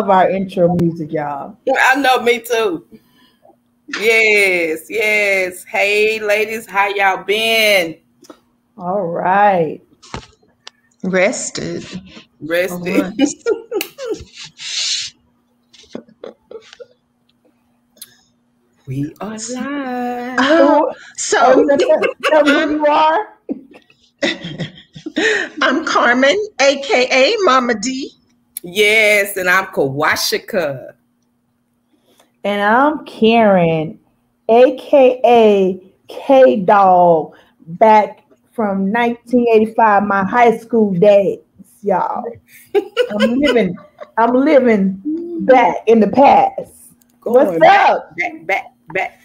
love our intro music, y'all. I know, me too. Yes, yes. Hey, ladies, how y'all been? All right. Rested. Rested. we are live. Uh, oh, so tell me who you are. I'm Carmen, aka Mama D. Yes, and I'm Kawashika. And I'm Karen, aka K Dog, back from 1985, my high school days, y'all. I'm living, I'm living back in the past. Going What's back, up? Back, back, back.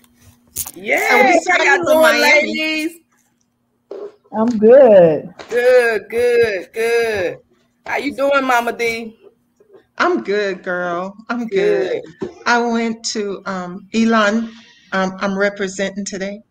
Yes, how y'all doing, ladies? I'm good. Good, good, good. How you doing, Mama D? I'm good, girl. I'm good. I went to um, Elon. Um, I'm representing today.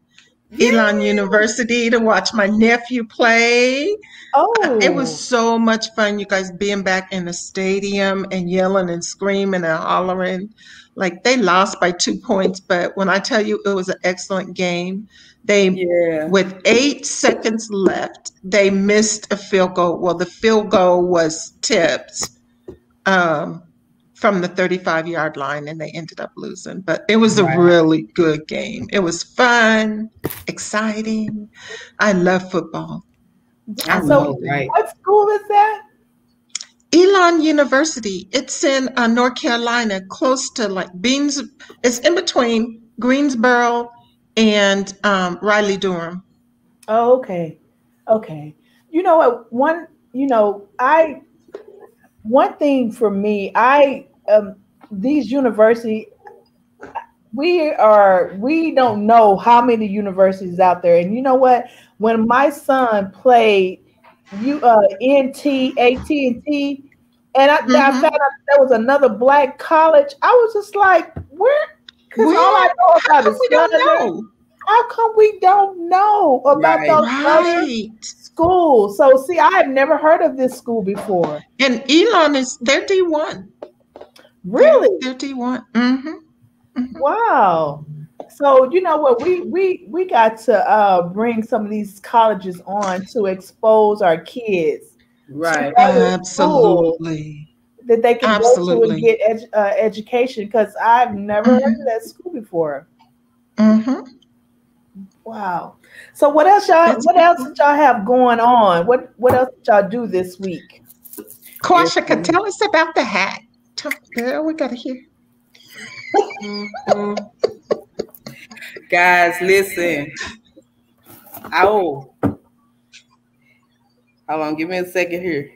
Elon University to watch my nephew play. Oh, It was so much fun, you guys, being back in the stadium and yelling and screaming and hollering. Like they lost by two points, but when I tell you it was an excellent game, they Yeah. with eight seconds left, they missed a field goal. Well, the field goal was tipped um, from the 35 yard line and they ended up losing. But it was a Right. really good game. It was fun, exciting. I love football. I So- know, right? what school is that? Elon University, it's in uh, North Carolina, close to like Beans. It's in between Greensboro and um, Raleigh Durham. Oh, okay. Okay. You know what? One, you know, I one thing for me, I um these university we are we don't know how many universities out there. And you know what? When my son played you uh NT, AT&T, and I, I Mhm. found out there was another black college, I was just like, where? Because all I know about is we don't know? How come we don't know about Right. those other Right. schools? So see, I have never heard of this school before. And Elon is they're D1. Really? They're D1. Mm-hmm. Wow. So you know what? We we we got to uh, bring some of these colleges on to expose our kids Right. Other Absolutely. that they can go to Absolutely. and get ed- uh, education. Because I've never heard of that school before. Mm-hmm. Wow. So what else y'all? What else did y'all have going on? What what else did y'all do this week? Kwashika, tell us about the hat. Tell, girl, we gotta hear. Mhm. Guys, listen. Oh. Hold on, give me a second here.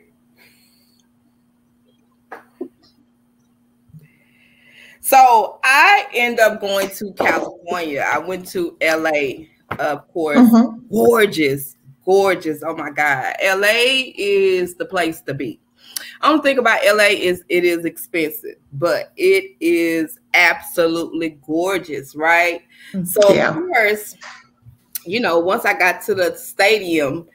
So I end up going to California. I went to LA, of course. Mhm. Gorgeous, gorgeous. Oh my God. LA is the place to be. I don't think about LA is it is expensive, but it is absolutely gorgeous, right? So Yeah. of course, you know, once I got to the stadium,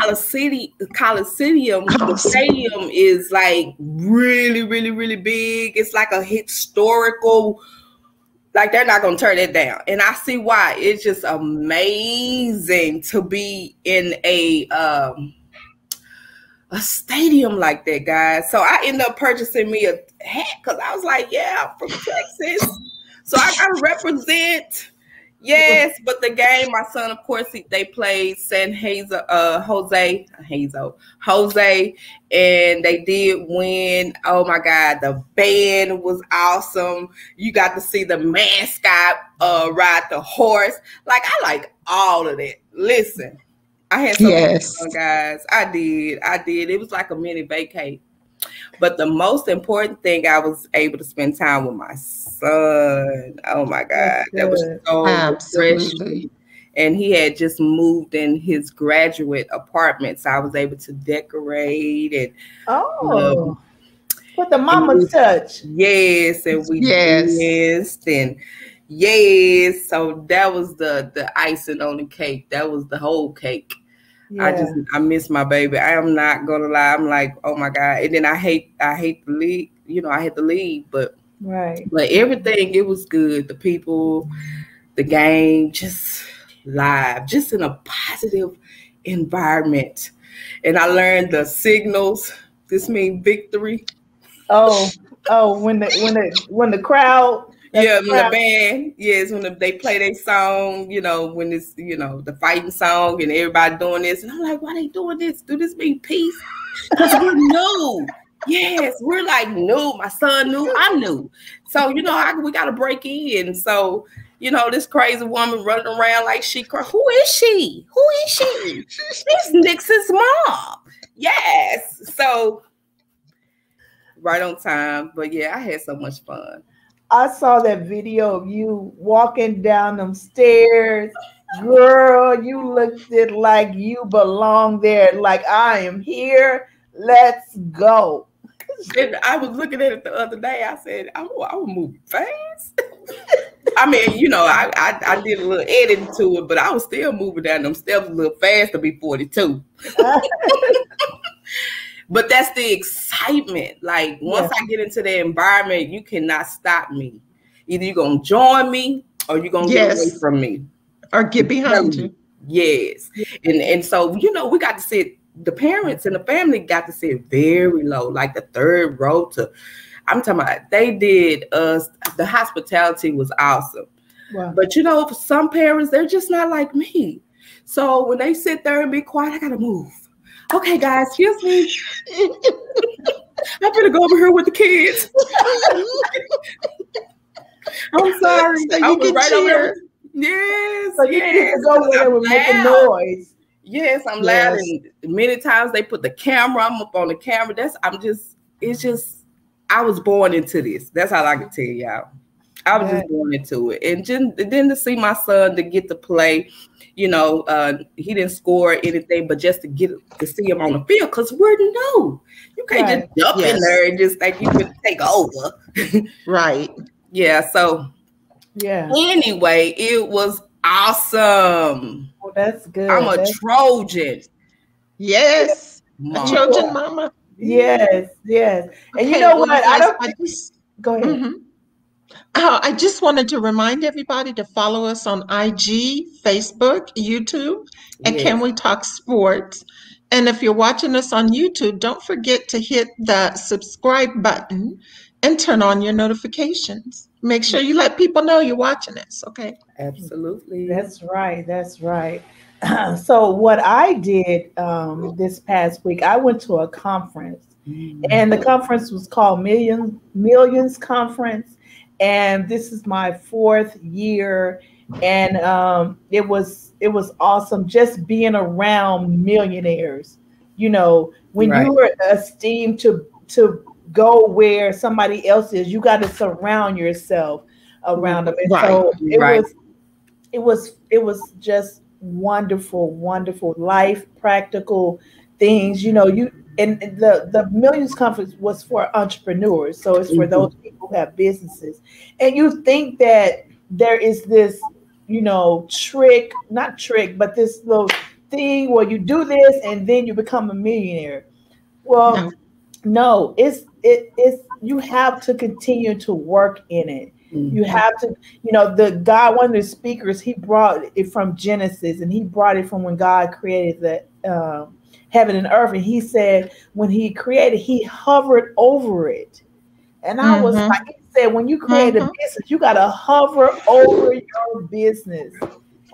Coliseum, Coliseum, the stadium is like really, really, really big. It's like a historical, like they're not gonna turn it down. And I see why. It's just amazing to be in a um a stadium like that, guys. So I end up purchasing me a hat because I was like, yeah, I'm from Texas. So I gotta represent. Yes, but the game, my son, of course, he, they played San Hazel, uh, Jose, Hazel, Jose, and they did win. Oh my God, the band was awesome. You got to see the mascot uh, ride the horse. Like I like all of it. Listen, I had so Yes. fun, guys. I did, I did. It was like a mini vacate. But the most important thing, I was able to spend time with my son. Oh my God, that was so Absolutely. refreshing. And he had just moved in his graduate apartment, so I was able to decorate and Oh, with the mama touch. yes, and we Yes. danced and yes. So that was the the icing on the cake. That was the whole cake. I just I miss my baby. I am not gonna lie. I'm like, oh my god. And then I hate I hate the league. you know, I had to leave, but right. But everything it was good. The people, the game, just live, just in a positive environment. And I learned the signals. This means victory. Oh, oh, when the when the when the crowd yeah, when the band, yes, when the, they play their song, you know, when it's, you know, the fighting song and everybody doing this. And I'm like, why they doing this? Do this mean peace? Because we're new. Yes, we're like new. My son knew, I knew. So, you know, I, we got to break in. So, you know, this crazy woman running around like she, who is she? Who is she? She's Nixon's mom. Yes. So, right on time. But yeah, I had so much fun. I saw that video of you walking down them stairs. Girl, you looked it like you belong there. Like I am here. Let's go. And I was looking at it the other day. I said, I will, I will move fast. I mean, you know, I, I, I did a little editing to it, but I was still moving down them steps a little fast to be 42. but that's the excitement. Like once I get into the environment, you cannot stop me. Either you're gonna join me or you're gonna yes. get away from me. Or get behind you. Yes. And and so you know, we got to sit the parents and the family got to sit very low, like the third row to I'm talking about they did us the hospitality was awesome. Wow. But you know, for some parents, they're just not like me. So when they sit there and be quiet, I gotta move. Okay, guys, excuse me. I better go over here with the kids. I'm sorry. So you can right cheer. Yes. So you yes. you go over there with making noise. Yes, I'm yes. loud. And many times they put the camera. I'm up on the camera. That's I'm just. It's just. I was born into this. That's all I can tell y'all. I was just born into it, and then, then to see my son to get to play you know, uh, he didn't score anything, but just to get to see him on the field because we're new. You can't right. just jump yes. in there and just think you can take over. right. Yeah. So, yeah. Anyway, it was awesome. Well, that's good. I'm a that's Trojan. Yes. Mom. A Trojan mama. Yes, yes. And okay, you know well, what? I don't. I just, go ahead. Mm-hmm. Uh, I just wanted to remind everybody to follow us on IG, Facebook, YouTube, and yes. Can We Talk Sports. And if you're watching us on YouTube, don't forget to hit the subscribe button and turn on your notifications. Make sure you let people know you're watching this. okay? Absolutely. That's right. That's right. so, what I did um, this past week, I went to a conference, mm-hmm. and the conference was called Million Millions Conference and this is my fourth year and um, it was it was awesome just being around millionaires you know when right. you are esteemed to to go where somebody else is you got to surround yourself around them and right. so it right. was it was it was just wonderful wonderful life practical things you know you and the the millions conference was for entrepreneurs so it's for mm-hmm. those people who have businesses and you think that there is this you know trick not trick but this little thing where you do this and then you become a millionaire well no, no it's it, it's you have to continue to work in it mm-hmm. you have to you know the god one of the speakers he brought it from genesis and he brought it from when god created the um, heaven and earth. And he said, when he created, he hovered over it. And I mm-hmm. was like, he said, when you create mm-hmm. a business, you got to hover over your business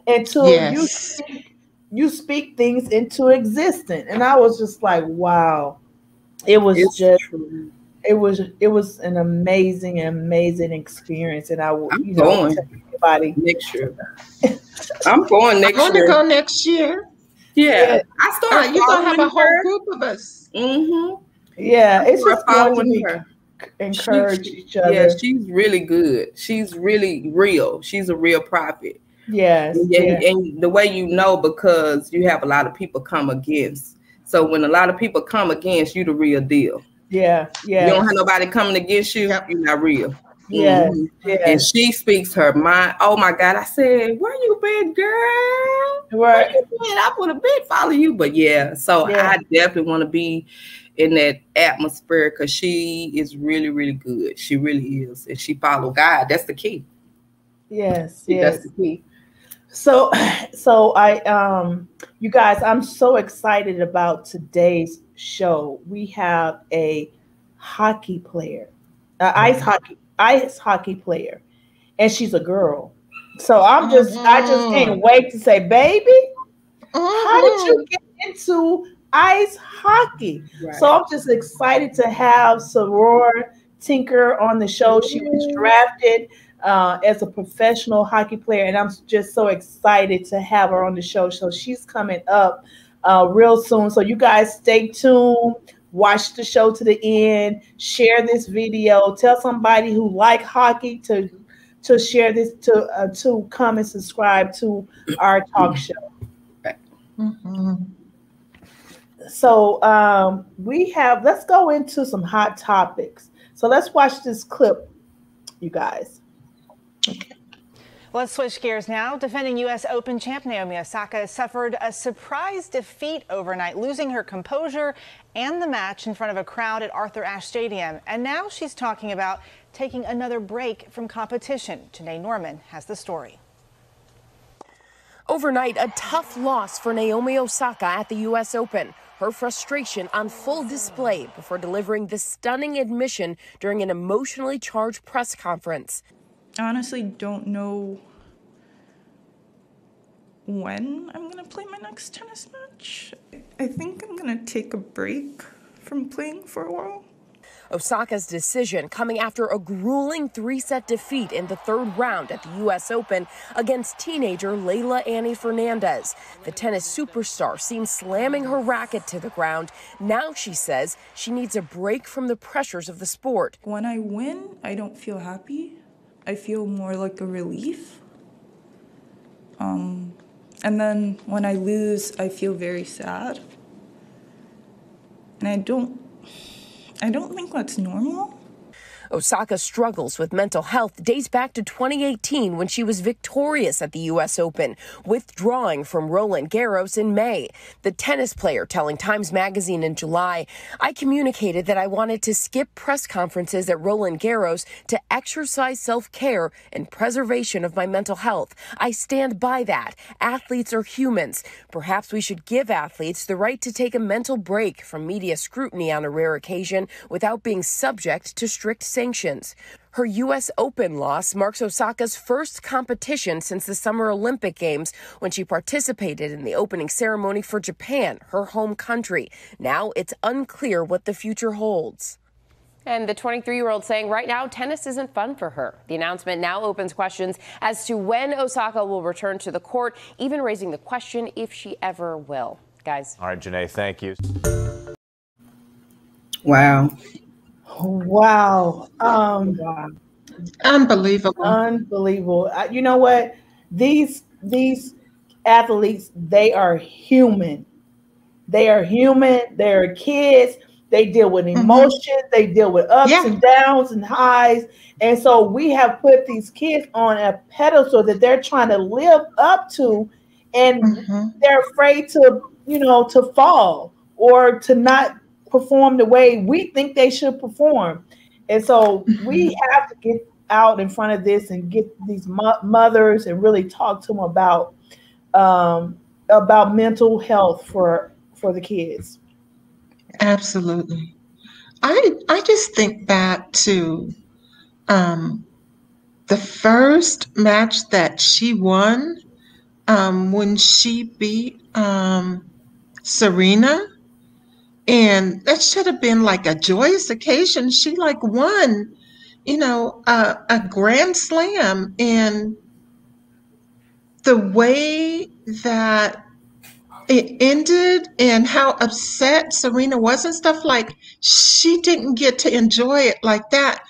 until yes. you speak, you speak things into existence. And I was just like, wow. It was it's just true. It was it was an amazing, amazing experience. And I will you know going. everybody next year. I'm going next I'm year. I'm going to go next year. Yeah, I started. You're gonna have a whole her. group of us. Mm-hmm. Yeah, it's just following her. Encourage she, each other. Yeah, she's really good. She's really real. She's a real prophet. Yes. And, yeah. and the way you know because you have a lot of people come against. So when a lot of people come against you, the real deal. Yeah, yeah. You don't have nobody coming against you. Yep. You're not real. Yeah, mm-hmm. yes. And she speaks her mind. Oh my God. I said, Where you been, girl? Right. Been? I would have been follow you. But yeah, so yeah. I definitely want to be in that atmosphere because she is really, really good. She really is. And she follow God. That's the key. Yes, yes. That's the key. So so I um you guys, I'm so excited about today's show. We have a hockey player, uh, ice mm-hmm. hockey, ice hockey player, and she's a girl. So I'm just mm-hmm. I just can't mm-hmm. wait to say, baby, mm-hmm. how did you get into ice hockey? Right. So I'm just excited to have Soror Tinker on the show. She was drafted uh, as a professional hockey player, and I'm just so excited to have her on the show. So she's coming up uh, real soon. So you guys stay tuned. Watch the show to the end. Share this video. Tell somebody who like hockey to to share this to uh, to come and subscribe to our talk show. Mm-hmm. So um, we have. Let's go into some hot topics. So let's watch this clip, you guys. Let's switch gears now. Defending U.S. Open champ Naomi Osaka suffered a surprise defeat overnight, losing her composure and the match in front of a crowd at Arthur Ashe Stadium. And now she's talking about taking another break from competition. Janai Norman has the story. Overnight, a tough loss for Naomi Osaka at the U.S. Open. Her frustration on full display before delivering this stunning admission during an emotionally charged press conference. I honestly don't know when I'm going to play my next tennis match. I think I'm going to take a break from playing for a while. Osaka's decision coming after a grueling three set defeat in the third round at the U.S. Open against teenager Leylah Annie Fernandez. The tennis superstar seen slamming her racket to the ground. Now she says she needs a break from the pressures of the sport. When I win, I don't feel happy. I feel more like a relief. Um, and then when I lose, I feel very sad. And I don't I don't think that's normal. Osaka's struggles with mental health dates back to 2018 when she was victorious at the U.S. Open, withdrawing from Roland Garros in May. The tennis player telling Times Magazine in July, I communicated that I wanted to skip press conferences at Roland Garros to exercise self care and preservation of my mental health. I stand by that. Athletes are humans. Perhaps we should give athletes the right to take a mental break from media scrutiny on a rare occasion without being subject to strict sanctions. Her U.S. Open loss marks Osaka's first competition since the Summer Olympic Games when she participated in the opening ceremony for Japan, her home country. Now it's unclear what the future holds. And the 23 year old saying right now tennis isn't fun for her. The announcement now opens questions as to when Osaka will return to the court, even raising the question if she ever will. Guys. All right, Janai, thank you. Wow. Wow. Um, Unbelievable. Unbelievable. You know what? These these athletes, they are human. They are human. They're kids. They deal with mm-hmm. emotions. Mm-hmm. They deal with ups yeah. and downs and highs. And so we have put these kids on a pedestal that they're trying to live up to, and mm-hmm. they're afraid to, you know, to fall or to not perform the way we think they should perform. And so we mm-hmm. have to get out in front of this and get these mo- mothers and really talk to them about um, about mental health for for the kids. Absolutely. I I just think back to um, the first match that she won um, when she beat um, Serena and that should have been like a joyous occasion. She like won, you know, a, a grand slam. And the way that it ended and how upset Serena was and stuff like she didn't get to enjoy it like that.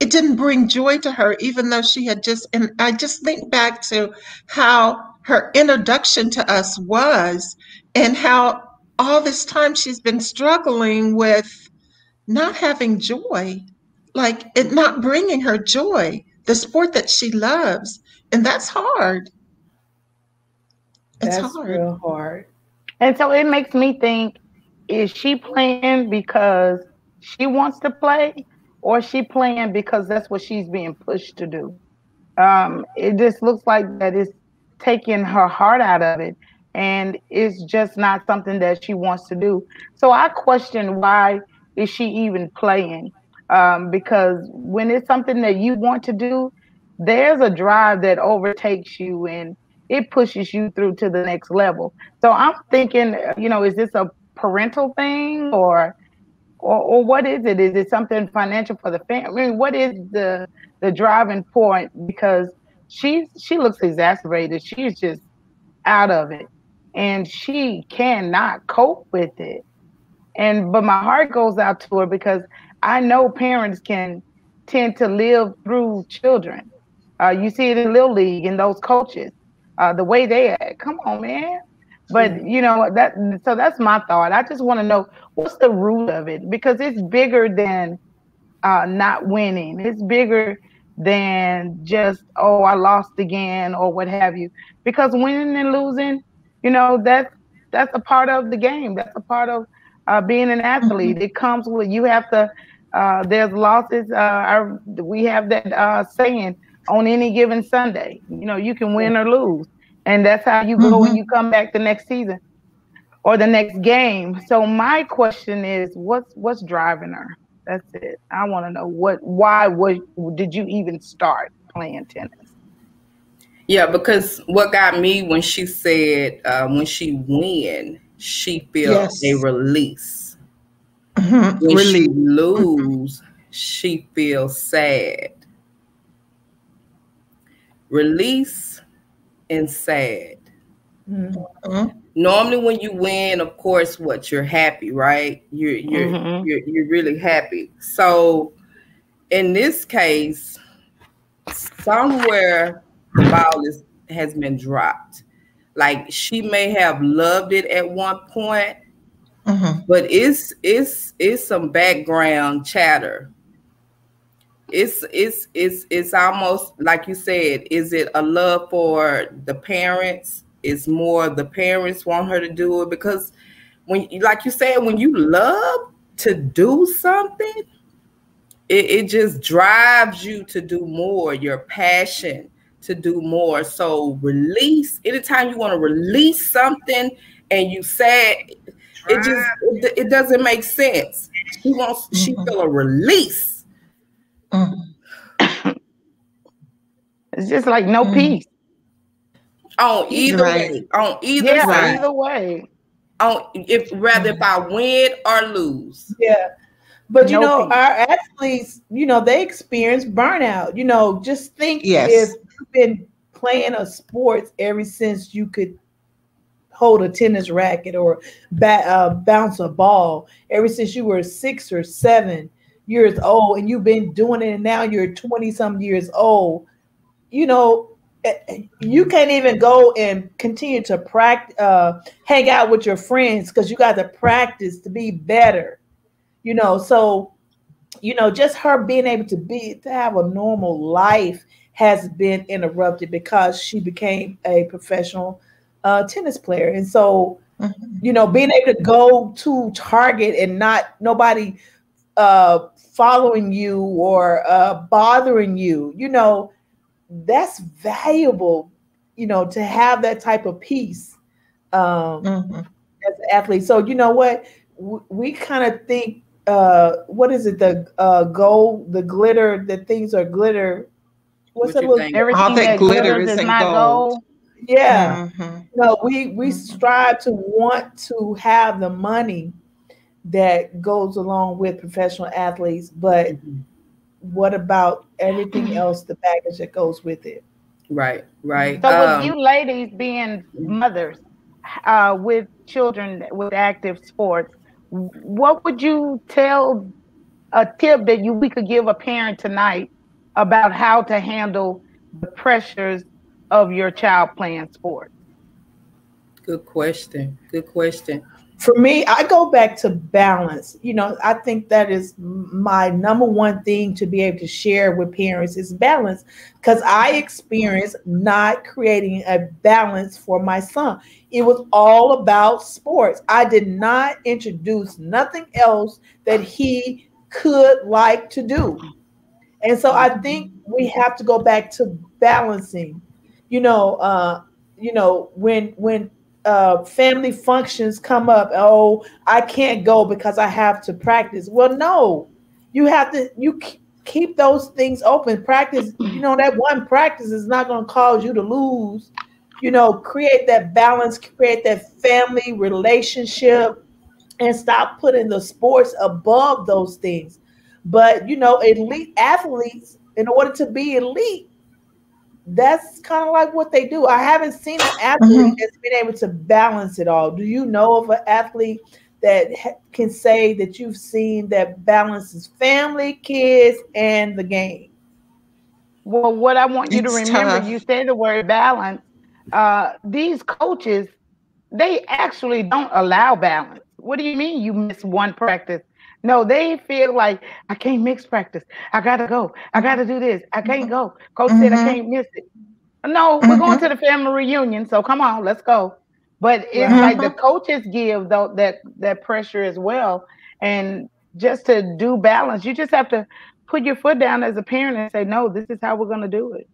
It didn't bring joy to her, even though she had just, and I just think back to how her introduction to us was and how all this time she's been struggling with not having joy, like it not bringing her joy, the sport that she loves. And that's hard. It's that's hard. real hard. And so it makes me think is she playing because she wants to play, or is she playing because that's what she's being pushed to do? Um, it just looks like that it's taking her heart out of it, and it's just not something that she wants to do. So I question why is she even playing? Um, because when it's something that you want to do, there's a drive that overtakes you and it pushes you through to the next level. So I'm thinking, you know, is this a parental thing or or, or what is it? Is it something financial for the family? I mean, what is the the driving point? Because she's she looks exasperated. She's just out of it, and she cannot cope with it. And but my heart goes out to her because I know parents can tend to live through children. Uh, you see it in Little League and those coaches, uh, the way they act. Come on, man. But you know that. So that's my thought. I just want to know what's the root of it because it's bigger than uh, not winning. It's bigger than just oh I lost again or what have you. Because winning and losing, you know that's that's a part of the game. That's a part of uh, being an athlete. Mm-hmm. It comes with you have to. Uh, there's losses. Uh, our, we have that uh, saying on any given Sunday. You know, you can win or lose, and that's how you go mm-hmm. when you come back the next season or the next game. So my question is, what's what's driving her? That's it. I want to know what why was did you even start playing tennis? Yeah, because what got me when she said uh, when she win, she feels yes. a release. Mm-hmm. When she lose, mm-hmm. she feels sad. Release and sad. Mm-hmm. Normally, when you win, of course, what you're happy, right? You're you're mm-hmm. you're, you're really happy. So, in this case, somewhere the ball is, has been dropped like she may have loved it at one point, mm-hmm. but it's it's it's some background chatter. It's it's it's it's almost like you said. Is it a love for the parents? It's more the parents want her to do it because when, like you said, when you love to do something, it, it just drives you to do more. Your passion to do more. So release anytime you want to release something and you say it just it, it, doesn't make sense. She wants mm-hmm. she feel a release. Mm-hmm. it's just like no mm-hmm. peace. On either right. way. On either yeah, side. Either way. On if rather if I win or lose. Yeah. But you know, peace. our athletes, you know, they experience burnout. You know, just think yes. if you've been playing a sport ever since you could hold a tennis racket or bat, uh, bounce a ball ever since you were six or seven years old and you've been doing it and now you're 20 some years old you know eh, eh, you can't even go and continue to practice uh, hang out with your friends because you got to practice to be better you know? So you know just her being able to be to have a normal life has been interrupted because she became a professional uh, tennis player. And so, mm-hmm. you know, being able to go to Target and not nobody uh, following you or uh, bothering you, you know, that's valuable, you know, to have that type of peace um, mm-hmm. as an athlete. So, you know what? We, we kind of think, uh, what is it? The uh, gold, the glitter, that things are glitter what's what it? Everything All that, that glitter is not gold. gold. Yeah. Mm-hmm. No, we we mm-hmm. strive to want to have the money that goes along with professional athletes, but mm-hmm. what about everything mm-hmm. else, the baggage that goes with it? Right, right. So um, with you ladies being mothers uh, with children with active sports, what would you tell a tip that you we could give a parent tonight about how to handle the pressures of your child playing sports? Good question. Good question. for me, I go back to balance. You know, I think that is my number one thing to be able to share with parents is balance because I experienced not creating a balance for my son. It was all about sports. I did not introduce nothing else that he could like to do. And so I think we have to go back to balancing. You know, uh, you know, when when uh, family functions come up, oh, I can't go because I have to practice. Well, no, you have to you keep those things open. Practice, you know, that one practice is not going to cause you to lose. You know, create that balance, create that family relationship, and stop putting the sports above those things. But you know, elite athletes, in order to be elite, that's kind of like what they do. I haven't seen an athlete mm-hmm. that's been able to balance it all. Do you know of an athlete that ha- can say that you've seen that balances family, kids, and the game? Well, what I want you it's to remember, tough. you say the word balance. Uh, these coaches, they actually don't allow balance. What do you mean you miss one practice? No, they feel like I can't mix practice. I gotta go. I gotta do this. I can't go. Coach mm-hmm. said I mm-hmm. can't miss it. No, we're going mm-hmm. to the family reunion. So come on, let's go. But it's like the coaches give though that that pressure as well. And just to do balance, you just have to put your foot down as a parent and say, no, this is how we're gonna do it.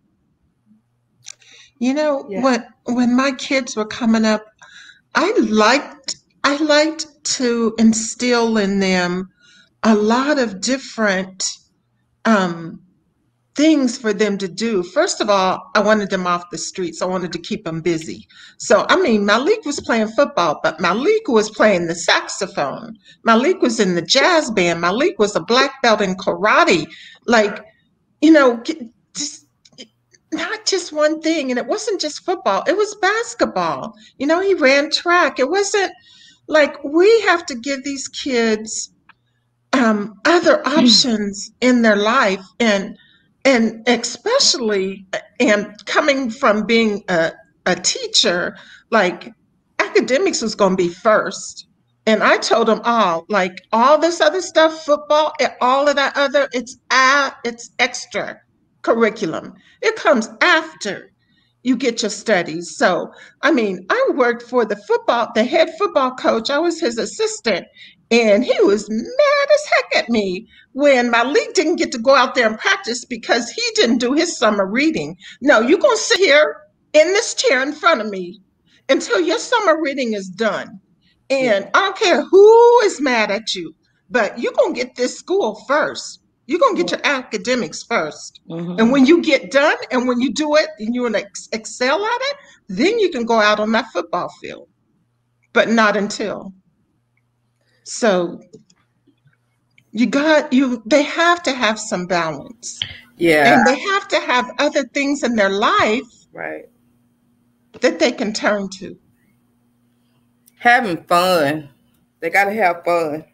You know, yeah. when when my kids were coming up, I liked I liked to instill in them a lot of different um, things for them to do. First of all, I wanted them off the streets. I wanted to keep them busy. So, I mean, Malik was playing football, but Malik was playing the saxophone. Malik was in the jazz band. Malik was a black belt in karate. Like, you know, just not just one thing. And it wasn't just football, it was basketball. You know, he ran track. It wasn't like we have to give these kids um, other options in their life and and especially and coming from being a, a teacher like academics was going to be first and i told them all like all this other stuff football all of that other it's a, it's extra curriculum it comes after you get your studies. So, I mean, I worked for the football, the head football coach. I was his assistant. And he was mad as heck at me when Malik didn't get to go out there and practice because he didn't do his summer reading. No, you're going to sit here in this chair in front of me until your summer reading is done. And yeah. I don't care who is mad at you, but you're going to get this school first. You're going to get your academics 1st mm-hmm. And when you get done and when you do it and you ex- excel at it, then you can go out on that football field. But not until. So you got you they have to have some balance. Yeah. And they have to have other things in their life right that they can turn to. Having fun. They got to have fun.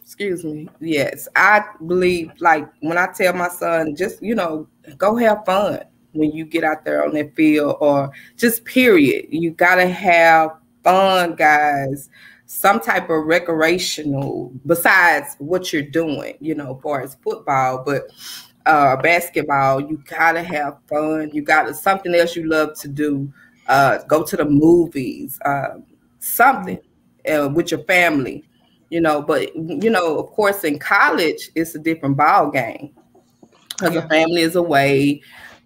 Excuse me. Yes, I believe like when I tell my son just, you know, go have fun when you get out there on that field or just period. You got to have fun, guys some type of recreational besides what you're doing, you know, as far as football, but uh basketball, you gotta have fun. You gotta something else you love to do. Uh go to the movies, uh, something uh, with your family, you know, but you know, of course in college it's a different ball game because the family is away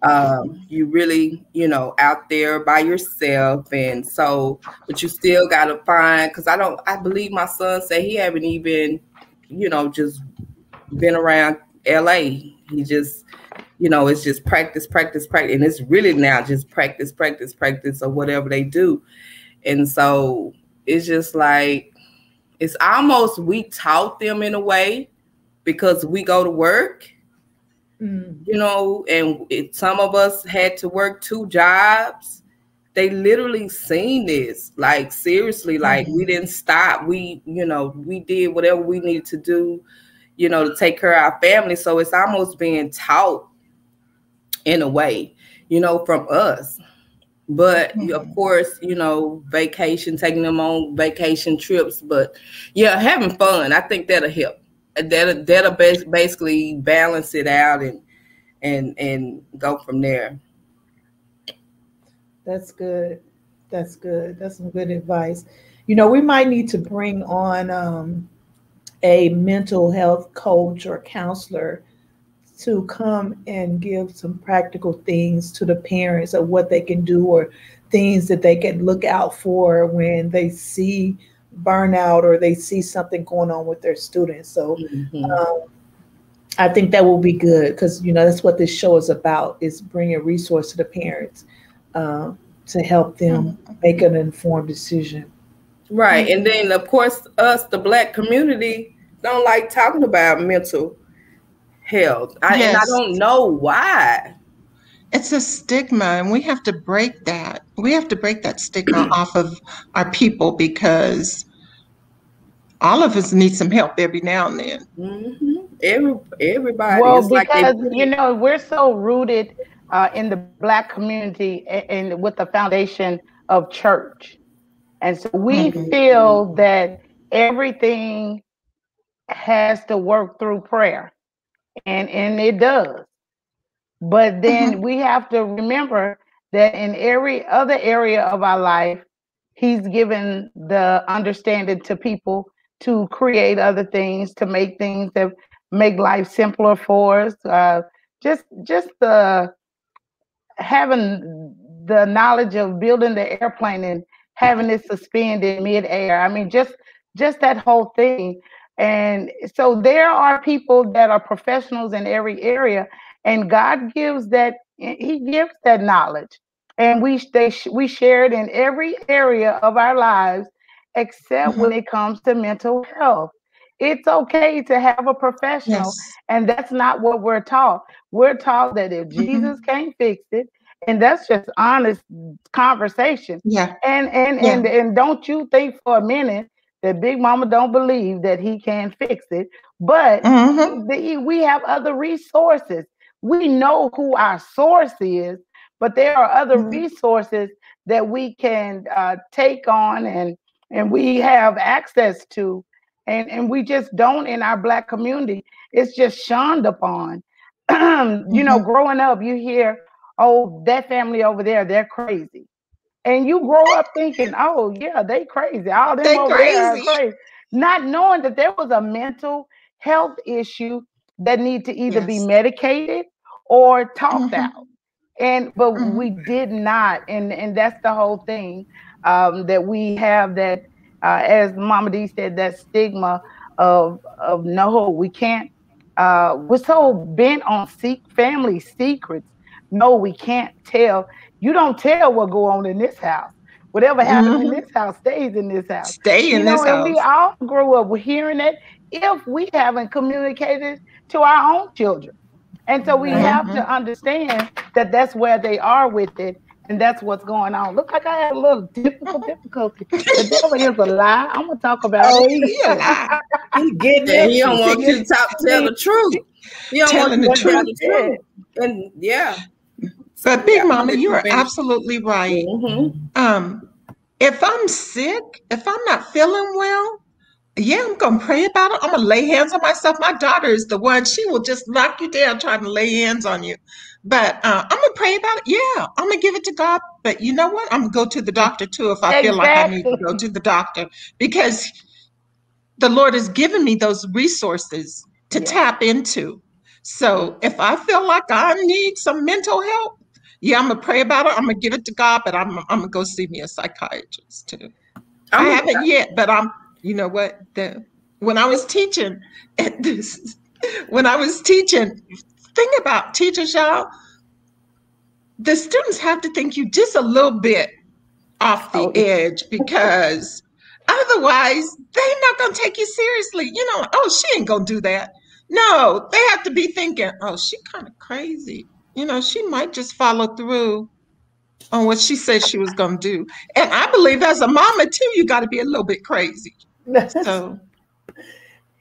um, you really you know out there by yourself. And so but you still got to find because i don't i believe my son said he haven't even you know just been around la he just you know it's just practice practice practice and it's really now just practice practice practice or whatever they do. And so it's just like it's almost we taught them in a way because we go to work Mm. You know, and it, some of us had to work two jobs. They literally seen this, like seriously, like mm-hmm. we didn't stop. We, you know, we did whatever we needed to do, you know, to take care of our family. So it's almost being taught in a way, you know, from us. But mm-hmm. of course, you know, vacation, taking them on vacation trips. But yeah, having fun. I think that'll help. That'll that'll basically balance it out and and and go from there. That's good. That's good. That's some good advice. You know, we might need to bring on um, a mental health coach or counselor to come and give some practical things to the parents of what they can do or things that they can look out for when they see burnout or they see something going on with their students. So mm-hmm. um, I think that will be good because you know that's what this show is about: is bringing resource to the parents uh, to help them mm-hmm. make an informed decision. Right, and then of course us, the Black community, don't like talking about mental health. I, yes. And I don't know why. It's a stigma, and we have to break that. We have to break that stigma off of our people because all of us need some help every now and then. Mm-hmm. Every everybody. Well, it's because like you know we're so rooted uh, in the black community and, and, with the foundation of church, and so we mm-hmm. feel that everything has to work through prayer and and it does but then mm-hmm. we have to remember that in every other area of our life he's given the understanding to people to create other things to make things that make life simpler for us uh, just just the having the knowledge of building the airplane and having it suspended midair i mean just just that whole thing and so there are people that are professionals in every area, and God gives that, He gives that knowledge. And we they, we share it in every area of our lives, except when it comes to mental health. It's okay to have a professional, yes. and that's not what we're taught. We're taught that if mm-hmm. Jesus can't fix it, and that's just honest conversation. Yeah. And and yeah. and and don't you think for a minute that Big Mama don't believe that he can fix it, but mm-hmm. the, we have other resources. We know who our source is, but there are other mm-hmm. resources that we can uh, take on and and we have access to, and and we just don't in our black community. It's just shunned upon. You know, mm-hmm. growing up, you hear, "Oh, that family over there, they're crazy." and you grow up thinking, "Oh yeah, they crazy. All them they over crazy. there are crazy," not knowing that there was a mental health issue that need to either yes. be medicated or talked mm-hmm. out. And but mm-hmm. we did not, and and that's the whole thing um, that we have that, uh, as Mama D said, that stigma of of no, we can't. Uh, we're so bent on seek family secrets. No, we can't tell you don't tell what go on in this house. Whatever happens mm-hmm. in this house stays in this house. Stay in you know, this house. We all grew up hearing it if we haven't communicated to our own children. And so we mm-hmm. have to understand that that's where they are with it. And that's what's going on. Look like I had a little difficult difficulty. The devil is a lie. I'm gonna talk about oh, it. He a lie. He getting it. He don't want you to talk, tell the truth. He don't Telling want you to tell the truth. And yeah. But Big yeah, Mama, you are absolutely right. Mm-hmm. Um, if I'm sick, if I'm not feeling well, yeah, I'm gonna pray about it. I'm gonna lay hands on myself. My daughter is the one; she will just knock you down trying to lay hands on you. But uh, I'm gonna pray about it. Yeah, I'm gonna give it to God. But you know what? I'm gonna go to the doctor too if I exactly. feel like I need to go to the doctor because the Lord has given me those resources to yeah. tap into. So if I feel like I need some mental help, yeah, I'm gonna pray about it. I'm gonna give it to God, but I'm I'm gonna go see me a psychiatrist too. I haven't yet, but I'm. You know what? The when I was teaching at this, when I was teaching, think about teachers, y'all. The students have to think you just a little bit off the oh. edge because otherwise they're not gonna take you seriously. You know, oh, she ain't gonna do that. No, they have to be thinking, oh, she kind of crazy you know, she might just follow through on what she said she was going to do. And I believe as a mama too, you got to be a little bit crazy. So,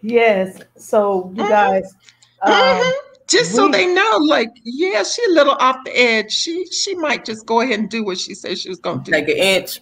yes. So you mm-hmm. guys, um, mm-hmm. Just so they know, like, yeah, she a little off the edge. She she might just go ahead and do what she said she was going to do. Take an inch.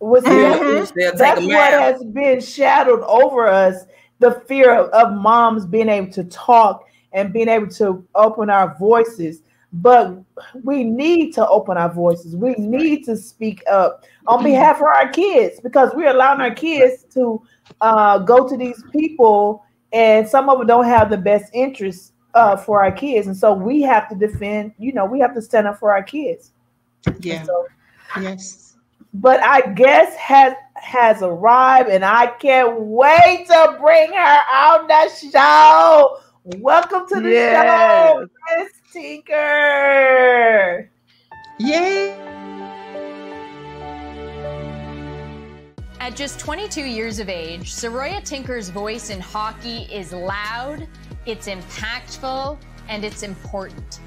Was mm-hmm. that's what has been shadowed over us the fear of, of moms being able to talk and being able to open our voices but we need to open our voices. We need to speak up on behalf of our kids because we're allowing our kids to uh, go to these people, and some of them don't have the best interests uh, for our kids, and so we have to defend. You know, we have to stand up for our kids. Yeah. So, yes. But I guess has has arrived, and I can't wait to bring her on the show. Welcome to the yes. show, Miss Tinker. Yay! At just 22 years of age, Saroya Tinker's voice in hockey is loud, it's impactful, and it's important.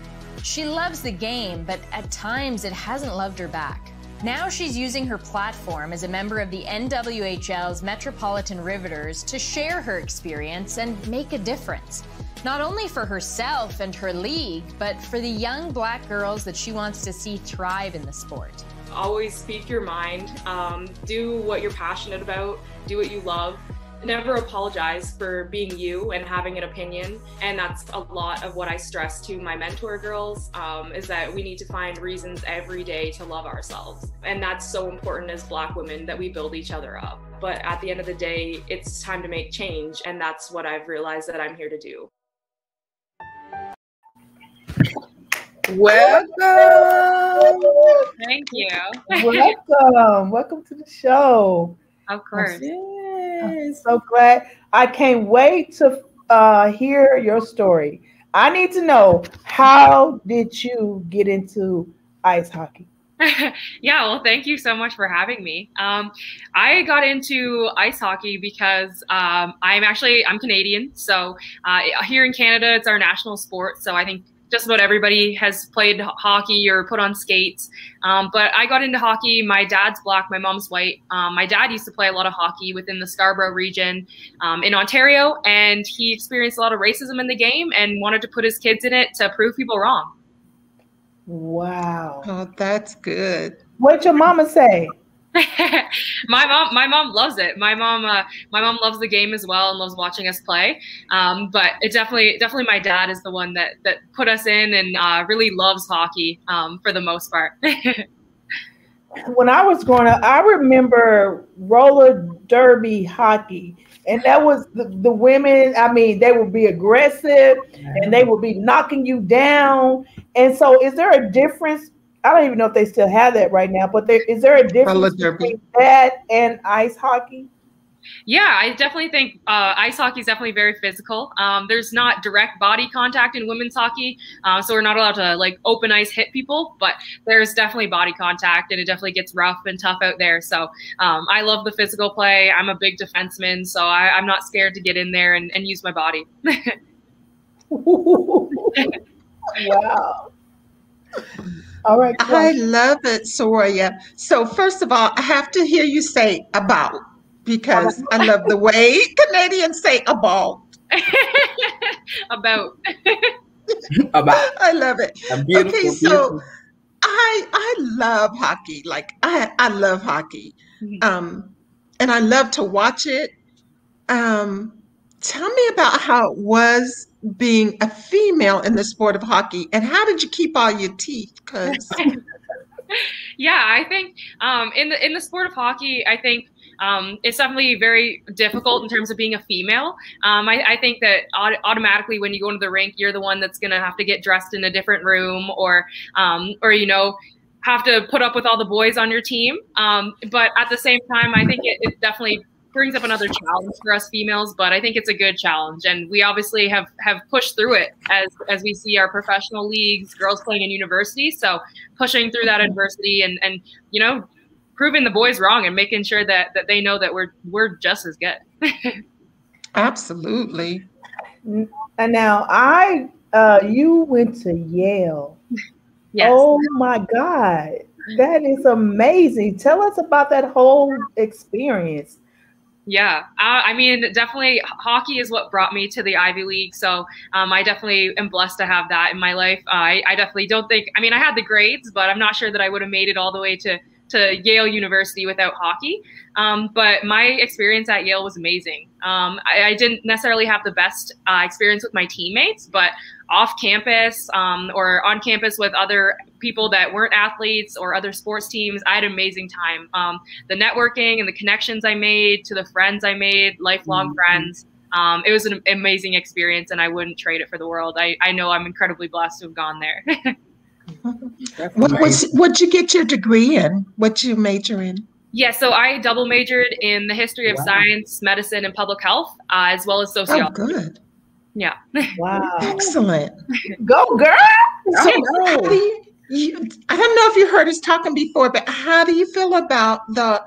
She loves the game, but at times it hasn't loved her back. Now she's using her platform as a member of the NWHL's Metropolitan Riveters to share her experience and make a difference. Not only for herself and her league, but for the young black girls that she wants to see thrive in the sport. Always speak your mind, um, do what you're passionate about, do what you love, never apologize for being you and having an opinion. And that's a lot of what i stress to my mentor girls um, is that we need to find reasons every day to love ourselves. And that's so important as black women that we build each other up. But at the end of the day it's time to make change. And that's what i've realized that i'm here to do. Welcome. Thank you. Welcome. Welcome to the show of course I'm so glad. I can't wait to uh, hear your story. I need to know how did you get into ice hockey? yeah, well, thank you so much for having me. Um, I got into ice hockey because um, I'm actually I'm Canadian, so uh, here in Canada it's our national sport. So I think just about everybody has played hockey or put on skates. Um, but I got into hockey. My dad's black, my mom's white. Um, my dad used to play a lot of hockey within the Scarborough region um, in Ontario, and he experienced a lot of racism in the game and wanted to put his kids in it to prove people wrong. Wow. Oh, that's good. What'd your mama say? My mom, my mom loves it. My mom, uh, my mom loves the game as well and loves watching us play. Um, but it definitely, definitely, my dad is the one that that put us in and uh, really loves hockey um, for the most part. when I was growing up, I remember roller derby hockey, and that was the, the women. I mean, they would be aggressive and they would be knocking you down. And so, is there a difference I don't even know if they still have that right now, but there is there a difference between that and ice hockey? Yeah, I definitely think uh, ice hockey is definitely very physical. Um, there's not direct body contact in women's hockey, uh, so we're not allowed to like open ice hit people. But there's definitely body contact, and it definitely gets rough and tough out there. So um, I love the physical play. I'm a big defenseman, so I, am not scared to get in there and, and use my body. wow. All right. I love it, Saroya. So first of all, I have to hear you say about because I love the way Canadians say about. about. about. I love it. Okay, so I I love hockey. Like I I love hockey. Mm-hmm. Um and I love to watch it. Um tell me about how it was being a female in the sport of hockey and how did you keep all your teeth because yeah i think um, in the in the sport of hockey i think um, it's definitely very difficult in terms of being a female. Um, I, I, think that automatically when you go into the rink, you're the one that's going to have to get dressed in a different room, or um, or you know have to put up with all the boys on your team. Um, but at the same time, I think it, it definitely brings up another challenge for us females, but I think it's a good challenge, and we obviously have have pushed through it as as we see our professional leagues, girls playing in universities. So pushing through that adversity and and you know proving the boys wrong and making sure that that they know that we're we're just as good. Absolutely. And now I uh you went to Yale. Yes. Oh my God. That is amazing. Tell us about that whole experience. Yeah, uh, I mean, definitely hockey is what brought me to the Ivy League. So um, I definitely am blessed to have that in my life. Uh, I, I definitely don't think, I mean, I had the grades, but I'm not sure that I would have made it all the way to to Yale University without hockey. Um, but my experience at Yale was amazing. Um, I, I, didn't necessarily have the best uh, experience with my teammates, but off campus um, or on campus with other people that weren't athletes or other sports teams, I had an amazing time. Um, the networking and the connections I made to the friends I made, lifelong mm-hmm. friends. Um, it was an amazing experience, and I wouldn't trade it for the world. I, I know I'm incredibly blessed to have gone there. what was what'd you get your degree in? What you major in? Yeah, so I double majored in the history of wow. science, medicine, and public health, uh, as well as sociology. Oh, good. Yeah. Wow. Excellent. Go, girl. So, how do you, you, I don't know if you heard us talking before, but how do you feel about the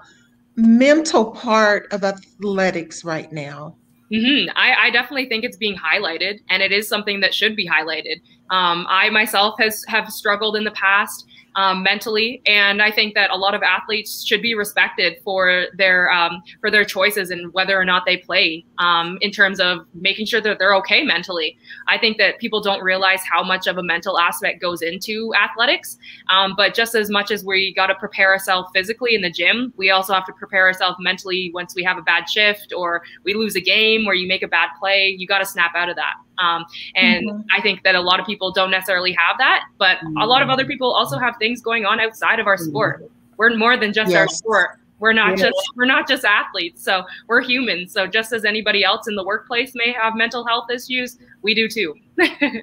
mental part of athletics right now? Mm-hmm. I, I, definitely think it's being highlighted, and it is something that should be highlighted. Um, I myself has have struggled in the past um, mentally, and I think that a lot of athletes should be respected for their um, for their choices and whether or not they play. Um, in terms of making sure that they're okay mentally, I think that people don't realize how much of a mental aspect goes into athletics. Um, but just as much as we got to prepare ourselves physically in the gym, we also have to prepare ourselves mentally once we have a bad shift or we lose a game where you make a bad play. You got to snap out of that. Um, and mm-hmm. I think that a lot of people don't necessarily have that, but mm-hmm. a lot of other people also have things going on outside of our mm-hmm. sport. We're more than just yes. our sport. We're not yes. just we're not just athletes. So we're humans. So just as anybody else in the workplace may have mental health issues, we do too.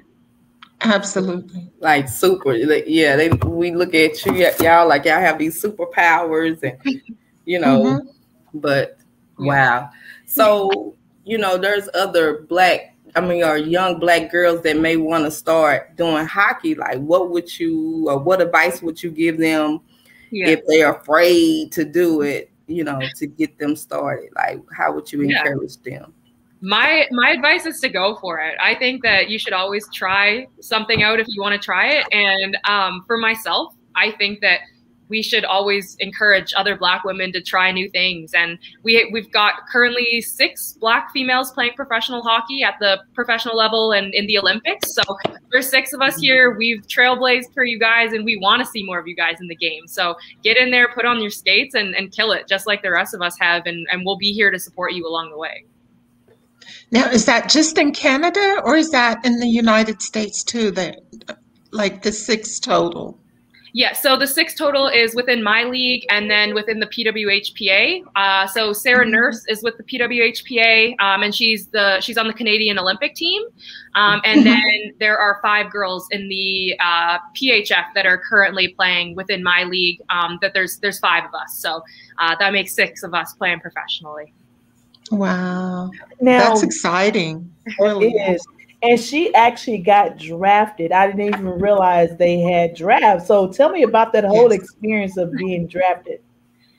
Absolutely. Like super. Yeah, they we look at you y'all like y'all have these superpowers and you know, mm-hmm. but wow. So, you know, there's other black I mean, or young black girls that may want to start doing hockey, like what would you, or what advice would you give them yeah. if they're afraid to do it, you know, to get them started? Like, how would you encourage yeah. them? My my advice is to go for it. I think that you should always try something out if you want to try it. And um, for myself, I think that we should always encourage other black women to try new things. And we we've got currently six black females playing professional hockey at the professional level and in the olympics. So there's six of us here we've trailblazed for you guys and we want to see more of you guys in the game. So get in there put on your skates and, and kill it just like the rest of us have and, and we'll be here to support you along the way. Now is that just in canada or is that in the united states too that like the six total yeah, so the six total is within my league and then within the PWHPA. Uh, so Sarah mm-hmm. Nurse is with the PWHPA, um, and she's the she's on the Canadian Olympic team. Um, and mm-hmm. then there are five girls in the uh, PHF that are currently playing within my league. Um, that there's there's five of us, so uh, that makes six of us playing professionally. Wow, now that's exciting. Really. It is and she actually got drafted. I didn't even realize they had drafts. So tell me about that whole experience of being drafted.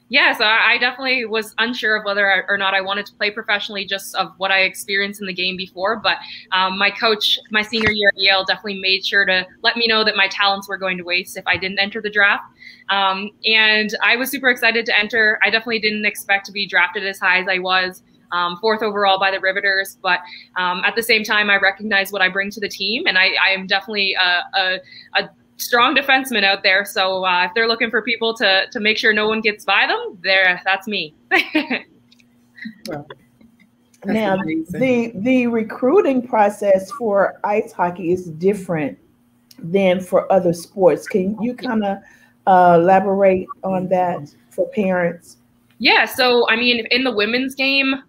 Yeah, so I definitely was unsure of whether or not I wanted to play professionally, just of what I experienced in the game before. But um, my coach, my senior year at Yale, definitely made sure to let me know that my talents were going to waste if I didn't enter the draft. Um, and I was super excited to enter. I definitely didn't expect to be drafted as high as I was um, fourth overall by the Riveters. But um, at the same time, I recognize what I bring to the team, and I, I am definitely a, a, a, strong defenseman out there. So uh, if they're looking for people to to make sure no one gets by them, there that's me. well, now the the recruiting process for ice hockey is different than for other sports. Can you kind of uh, elaborate on that for parents? Yeah, so I mean, in the women's game, uh,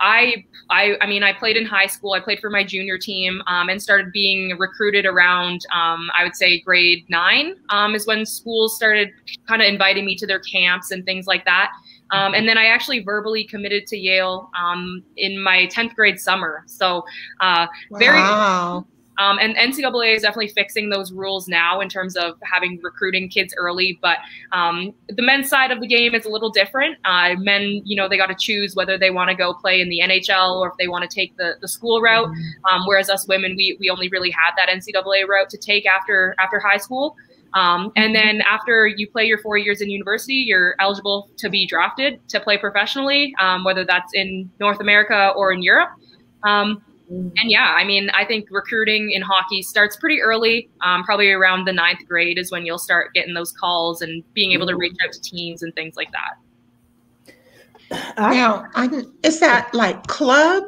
I, I, I mean, I played in high school. I played for my junior team um, and started being recruited around, um, I would say, grade nine um, is when schools started kind of inviting me to their camps and things like that. Um, and then I actually verbally committed to Yale um, in my 10th grade summer. So uh, very, wow. Um, and NCAA is definitely fixing those rules now in terms of having recruiting kids early. But um, the men's side of the game is a little different. Uh, men, you know, they got to choose whether they want to go play in the NHL or if they want to take the, the school route. Um, whereas us women, we, we only really had that NCAA route to take after after high school. Um, and then after you play your four years in university, you're eligible to be drafted to play professionally, um, whether that's in North America or in Europe. Um, and yeah, I mean, I think recruiting in hockey starts pretty early. Um, probably around the ninth grade is when you'll start getting those calls and being able to reach out to teams and things like that. Now, I, is that like club?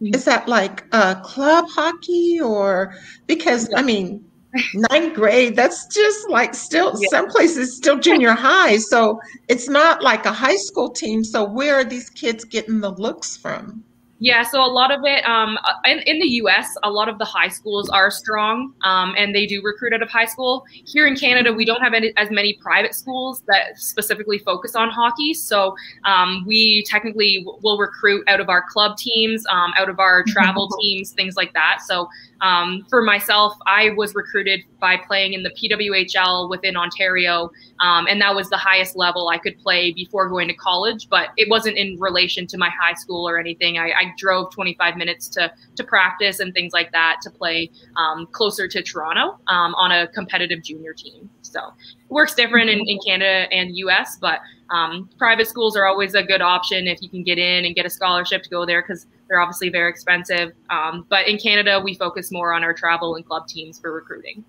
Is that like uh, club hockey or because I mean, ninth grade, that's just like still yeah. some places still junior high. So it's not like a high school team. So where are these kids getting the looks from? Yeah, so a lot of it um, uh, in, in the US, a lot of the high schools are strong um, and they do recruit out of high school. Here in Canada, we don't have any, as many private schools that specifically focus on hockey. So um, we technically will recruit out of our club teams, um, out of our travel teams, things like that. So um, for myself, I was recruited by playing in the PWHL within Ontario, um, and that was the highest level I could play before going to college. But it wasn't in relation to my high school or anything. I, I drove 25 minutes to to practice and things like that to play um, closer to Toronto um, on a competitive junior team. So it works different in, in Canada and US, but um, private schools are always a good option if you can get in and get a scholarship to go there because they're obviously very expensive. Um, but in Canada, we focus more on our travel and club teams for recruiting.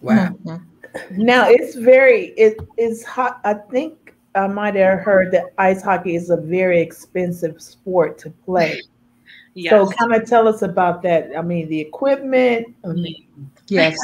Wow. Mm-hmm. Now it's very it is hot. I think I might have heard that ice hockey is a very expensive sport to play. Yes. So kind of tell us about that. I mean, the equipment. I mean, yes.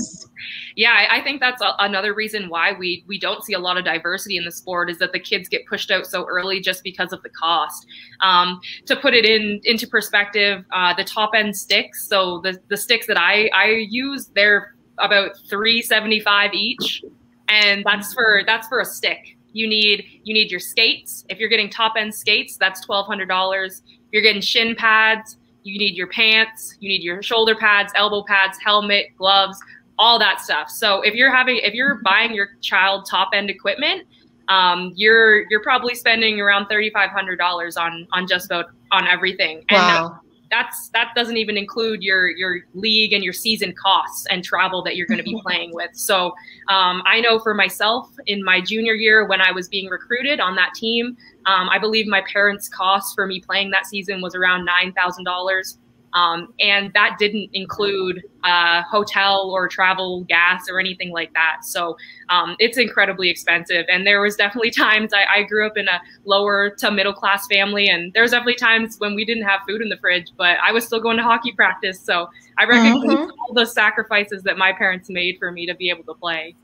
yeah, I think that's a, another reason why we we don't see a lot of diversity in the sport is that the kids get pushed out so early just because of the cost. Um, to put it in into perspective, uh, the top end sticks. So the the sticks that I I use, they're about three seventy five each, and that's for that's for a stick. You need you need your skates. If you're getting top end skates, that's twelve hundred dollars you're getting shin pads, you need your pants, you need your shoulder pads, elbow pads, helmet, gloves, all that stuff. So if you're having if you're buying your child top end equipment, um, you're you're probably spending around thirty five hundred dollars on on just about on everything. And wow that's that doesn't even include your your league and your season costs and travel that you're going to be playing with. So um, I know for myself in my junior year when I was being recruited on that team, um, I believe my parents' cost for me playing that season was around nine thousand dollars. Um, and that didn't include uh, hotel or travel gas or anything like that. So um, it's incredibly expensive. And there was definitely times I, I, grew up in a lower to middle class family, and there was definitely times when we didn't have food in the fridge, but I was still going to hockey practice. So I recognize mm-hmm. all the sacrifices that my parents made for me to be able to play.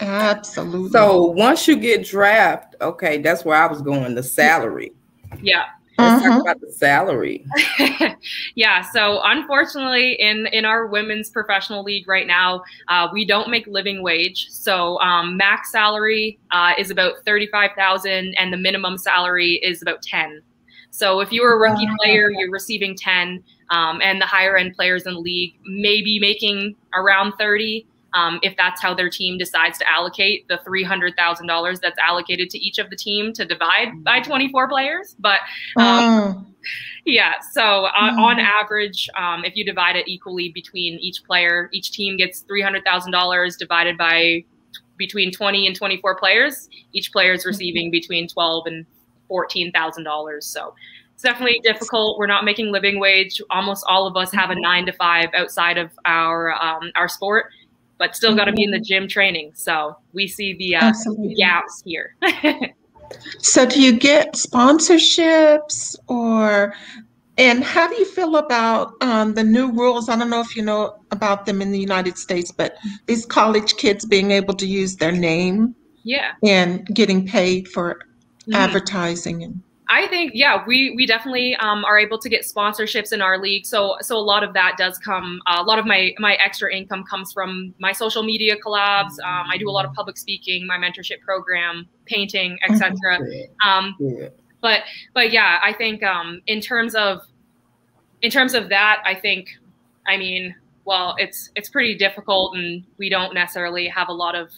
Absolutely. So once you get drafted, okay, that's where I was going. The salary. Yeah. Let's uh-huh. talk about the salary. yeah. So unfortunately, in in our women's professional league right now, uh, we don't make living wage. So um, max salary uh, is about thirty five thousand, and the minimum salary is about ten. So if you're a rookie player, you're receiving ten, um, and the higher end players in the league may be making around thirty um, if that's how their team decides to allocate the $300,000 that's allocated to each of the team to divide by 24 players. But um, oh. yeah, so uh, mm. on average, um, if you divide it equally between each player, each team gets $300,000 divided by between 20 and 24 players. Each player is receiving between 12 and $14,000. So it's definitely difficult. We're not making living wage. Almost all of us have a nine to five outside of our um, our sport but still got to be in the mm-hmm. gym training. So we see the, uh, gaps here. so do you get sponsorships or and how do you feel about um, the new rules? I don't know if you know about them in the United States, but these college kids being able to use their name, yeah, and getting paid for mm-hmm. advertising and I think yeah, we we definitely um, are able to get sponsorships in our league. So so a lot of that does come. Uh, a lot of my my extra income comes from my social media collabs. Um, I do a lot of public speaking, my mentorship program, painting, etc. Um, but but yeah, I think um, in terms of in terms of that, I think I mean, well, it's it's pretty difficult, and we don't necessarily have a lot of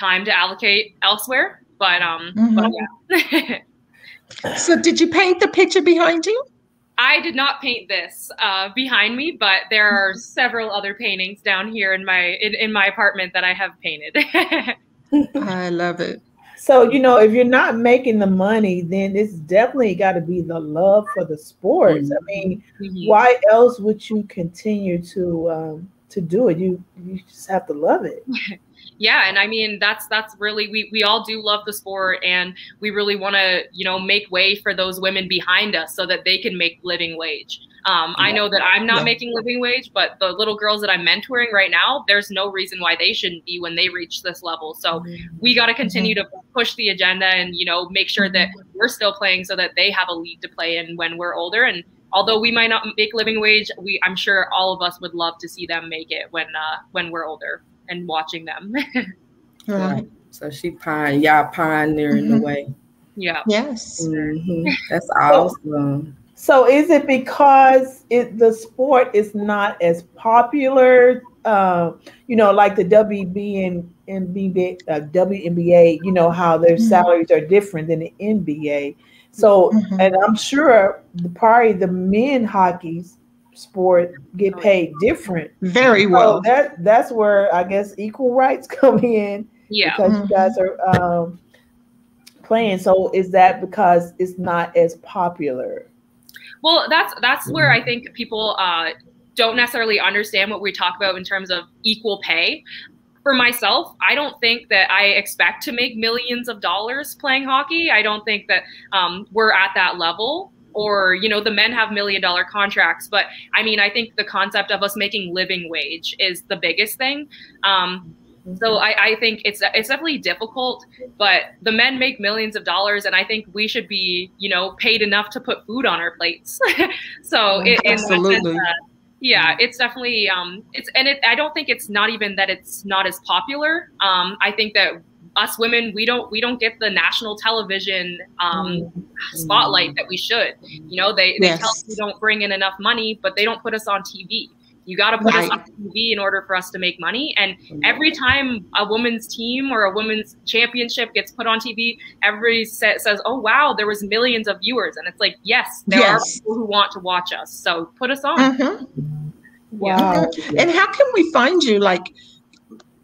time to allocate elsewhere. But um, mm-hmm. but yeah. So did you paint the picture behind you? I did not paint this uh, behind me, but there are several other paintings down here in my in, in my apartment that I have painted. I love it. So, you know, if you're not making the money, then it's definitely got to be the love for the sports. I mean, Mhm. why else would you continue to um, to do it? You you just have to love it. yeah and i mean that's that's really we, we all do love the sport and we really want to you know make way for those women behind us so that they can make living wage. Um, i know that i'm not Yeah. making living wage but the little girls that i'm mentoring right now there's no reason why they shouldn't be when they reach this level. So we got to continue to push the agenda and you know make sure that we're still playing so that they have a league to play in when we're older and although we might not make living wage we i'm sure all of us would love to see them make it when uh, when we're older and watching them Right. So she pine, y'all pioneering the Mhm. way. yeah Yes. Mhm. That's awesome. So, is it because it the sport is not as popular? Uh, you know, like the WB and NBA, uh, WNBA. You know how their Mhm. salaries are different than the NBA. So, Mhm. and I'm sure the, probably the men hockey sport get paid different. Very So well. that that's where I guess equal rights come in yeah because you guys are um, playing. So is that because it's not as popular? Well, that's that's where I think people uh, don't necessarily understand what we talk about in terms of equal pay. For myself, I don't think that I expect to make millions of dollars playing hockey. I don't think that um, we're at that level. Or you know, the men have million dollar contracts, but I mean, I think the concept of us making living wage is the biggest thing. Um, so I, I think it's it's definitely difficult, but the men make millions of dollars, and I think we should be, you know, paid enough to put food on our plates. so it, in sense, Absolutely. uh, yeah, it's definitely um, it's and it. I don't think it's not even that it's not as popular. Um, I think that us women we don't we don't get the national television um, spotlight that we should. You know, they they tell us we don't bring in enough money, but they don't put us on TV. You got to put us on TV in order for us to make money. And every time a woman's team or a women's championship gets put on TV, everybody sa- says, "Oh wow, there was millions of viewers." And it's like, yes, there are people who want to watch us. So put us on. Mhm. Wow. And how can we find you? Like,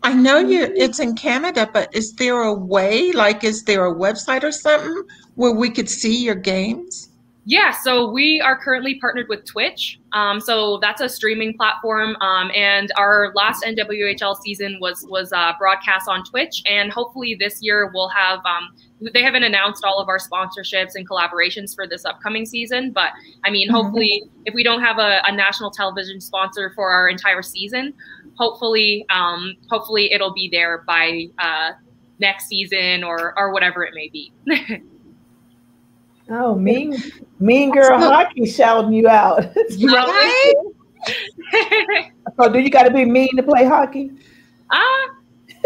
I know you. It's in Canada, but is there a way? Like, is there a website or something where we could see your games? Yeah, so we are currently partnered with Twitch. Um, so that's a streaming platform, um, and our last NWHL season was was uh, broadcast on Twitch. And hopefully this year we'll have. Um, they haven't announced all of our sponsorships and collaborations for this upcoming season, but I mean, Mhm. hopefully, if we don't have a, a national television sponsor for our entire season, hopefully, um, hopefully it'll be there by uh, next season or or whatever it may be. Oh, mean mean girl hockey shouting you out. Right? so do you got to be mean to play hockey? Uh, I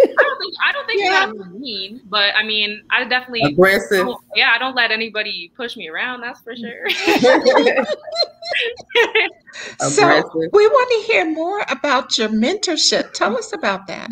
don't think I don't think be mean, but I mean, I definitely Aggressive. don't- yeah, I don't let anybody push me around. That's for sure. So we want to hear more about your mentorship. Tell us about that.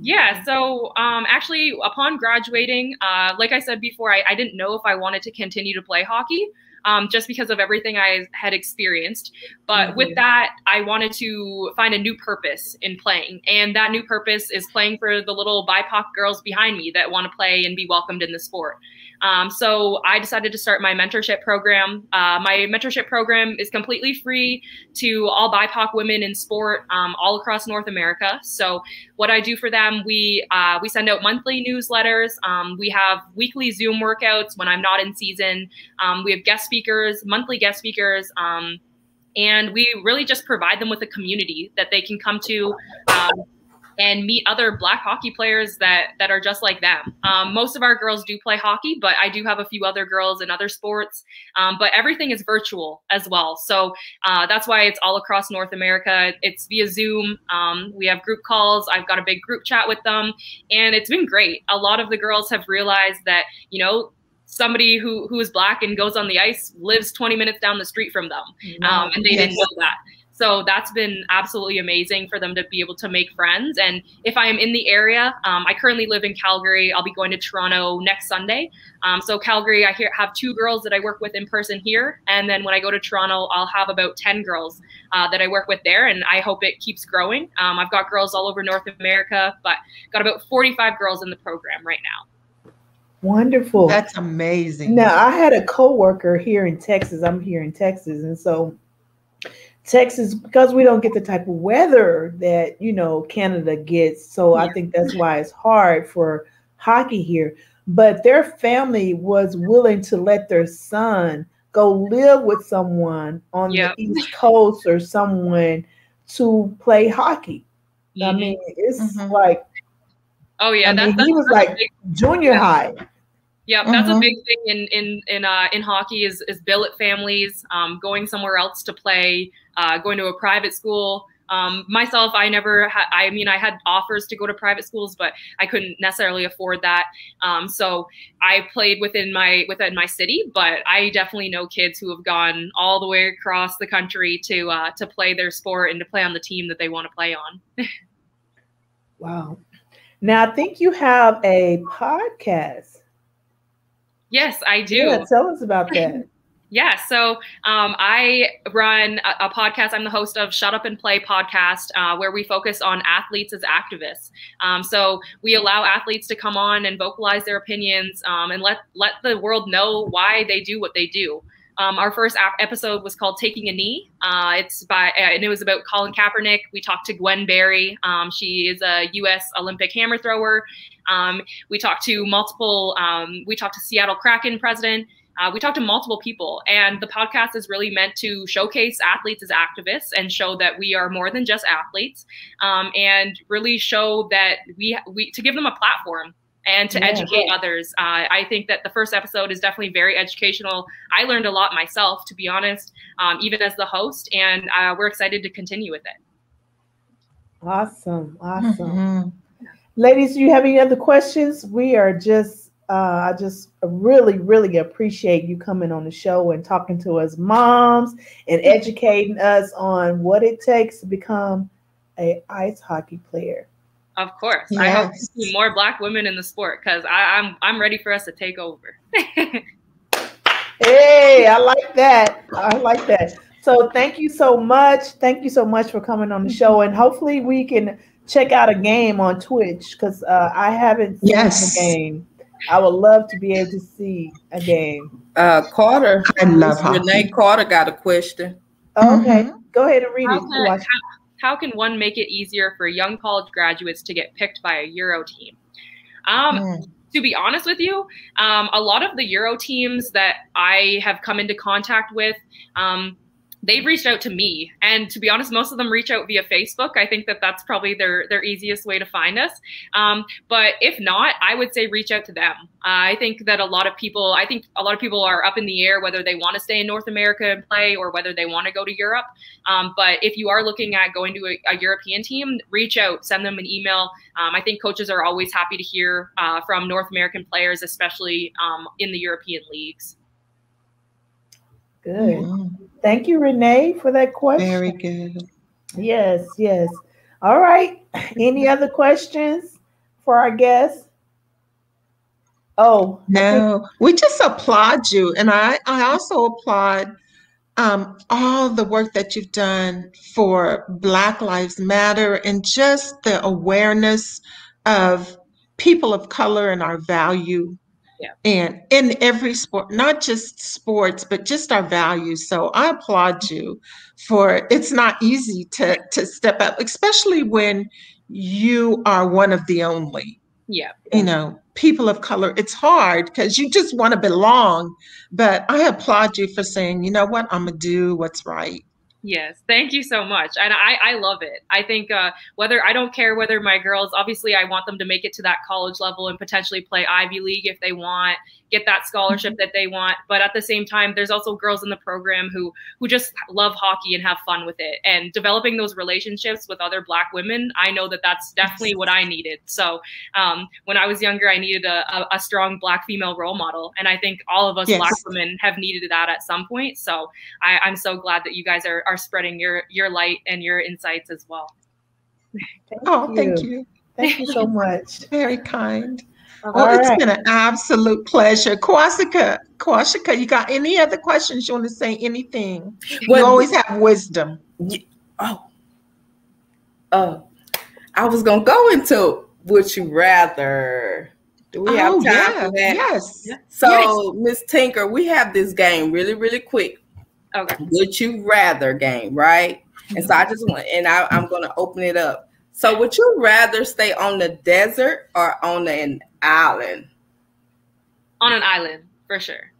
Yeah, so um, actually, upon graduating, uh, like I said before, I, I didn't know if I wanted to continue to play hockey um, just because of everything I had experienced. But with that, I wanted to find a new purpose in playing. And that new purpose is playing for the little BIPOC girls behind me that want to play and be welcomed in the sport. Um, so I decided to start my mentorship program. Uh, my mentorship program is completely free to all BIPOC women in sport um, all across North America. So what I do for them, we uh, we send out monthly newsletters. Um, we have weekly Zoom workouts when I'm not in season. Um, we have guest speakers, monthly guest speakers. Um, and we really just provide them with a community that they can come to um, and meet other black hockey players that that are just like them. Um, most of our girls do play hockey, but I do have a few other girls in other sports. Um, but everything is virtual as well, so uh, that's why it's all across North America. It's via Zoom. Um, we have group calls. I've got a big group chat with them, and it's been great. A lot of the girls have realized that you know somebody who who is black and goes on the ice lives 20 minutes down the street from them um, and they didn't know that So that's been absolutely amazing for them to be able to make friends. And if I am in the area, um, I currently live in Calgary. I'll be going to Toronto next Sunday. Um, so Calgary, I hear, have two girls that I work with in person here, and then when I go to Toronto, I'll have about ten girls uh, that I work with there, and I hope it keeps growing. Um, I've got girls all over North America, but got about forty-five girls in the program right now. Wonderful. That's amazing. Now I had a coworker here in Texas. I'm here in Texas, and so Texas, because we don't get the type of weather that you know Canada gets, so I think that's why it's hard for hockey here but their family was willing to let their son go live with someone on yep. the East Coast or someone to play hockey. Mm-hmm. I mean, it's mm-hmm. like, oh yeah, I mean, he was like big, junior high. Yeah, that's mm-hmm. a big thing in in in uh, in hockey is is billet families um, going somewhere else to play, uh, going to a private school. Um, myself, I never had, I mean, I had offers to go to private schools, but I couldn't necessarily afford that. Um, so I played within my, within my city, but I definitely know kids who have gone all the way across the country to, uh, to play their sport and to play on the team that they want to play on. wow. Now I think you have a podcast. Yes, I do. Yeah, tell us about that. Yeah, so um, I run a, a, podcast. I'm the host of Shut Up and Play podcast, uh, where we focus on athletes as activists. Um, so we allow athletes to come on and vocalize their opinions um, and let let the world know why they do what they do. Um, our first episode was called "Taking a Knee." Uh, it's by uh, and it was about Colin Kaepernick. We talked to Gwen Berry. Um, she is a U.S. Olympic hammer thrower. Um, we talked to multiple. we talked to Seattle Kraken president. Uh, we talked to multiple people, and the podcast is really meant to showcase athletes as activists and show that we are more than just athletes, um, and really show that we we to give them a platform and to yeah, educate yeah. others. Uh, I think that the first episode is definitely very educational. I learned a lot myself, to be honest, um, even as the host, and uh, we're excited to continue with it. Awesome, awesome. Mm-hmm. Ladies, do you have any other questions? We are just uh, I just really, really appreciate you coming on the show and talking to us moms and educating us on what it takes to become a ice hockey player. Of course, yes. I hope to see more Black women in the sport because I'm I'm ready for us to take over. hey, I like that. I like that. So thank you so much. Thank you so much for coming on the show, and hopefully we can check out a game on Twitch because uh, I haven't seen yes. the game. I would love to be able to see a game. Uh, Carter, I love Renee Carter got a question. Oh, okay, mm-hmm. go ahead and read how it. Can, how, how, can one make it easier for young college graduates to get picked by a Euro team? Um, mm. To be honest with you, um, a lot of the Euro teams that I have come into contact with, um, they've reached out to me. And to be honest most of them reach out via facebook. I think that that's probably their their easiest way to find us. Um, but if not i would say reach out to them. Uh, i think that a lot of people i think a lot of people are up in the air whether they want to stay in north america and play or whether they want to go to europe. Um, but if you are looking at going to a, a european team reach out send them an email. Um, i think coaches are always happy to hear uh, from north american players especially um, in the european leagues Good. Mm-hmm. Thank you, Renee, for that question. Very good. Yes, yes. All right. Any other questions for our guests? Oh no, we just applaud you, and I I also applaud um, all the work that you've done for Black Lives Matter and just the awareness of people of color and our value yeah. and in every sport not just sports but just our values. So i applaud you for it's not easy to to step up especially when you are one of the only. Yeah. You know people of color it's hard because you just want to belong. But i applaud you for saying you know what? I'm gonna do what's right Yes, thank you so much. And I, I love it. I think uh, whether I don't care whether my girls, obviously, I want them to make it to that college level and potentially play Ivy League if they want get that scholarship mm-hmm. that they want. But at the same time, there's also girls in the program who who just love hockey and have fun with it. And developing those relationships with other Black women, I know that that's definitely what I needed. So um, when I was younger, I needed a, a, a, strong Black female role model, and I think all of us yes. Black women have needed that at some point. So I, am so glad that you guys are are spreading your your light and your insights as well. Thank oh, you. thank you. Thank you so much. Very kind. All well, right. it's been an absolute pleasure. Kwasika, Kwasika, you got any other questions? You want to say anything? Well, you always have wisdom. Oh, oh, I was gonna go into would you rather. Do we have oh, time yeah. for that? Yes. So, Miss yes. Tinker, we have this game really, really quick. Okay. Would you rather game, right? And so mm-hmm. I just want, and I, I'm going to open it up. So, would you rather stay on the desert or on an island? On an island, for sure.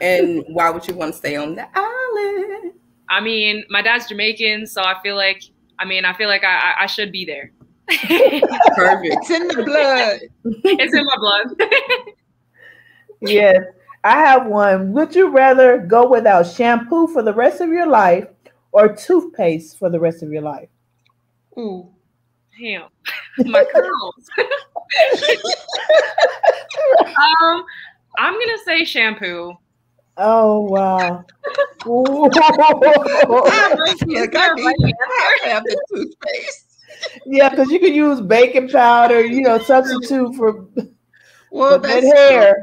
And why would you want to stay on the island? I mean, my dad's Jamaican, so I feel like, I mean, I feel like I, I should be there. Perfect. It's in the blood. It's in my blood. yes. I have one. Would you rather go without shampoo for the rest of your life or toothpaste for the rest of your life? Ooh. Damn. My curls. um, I'm gonna say shampoo. Oh wow. I have the toothpaste yeah, because you can use baking powder, you know, substitute for well, that hair. True.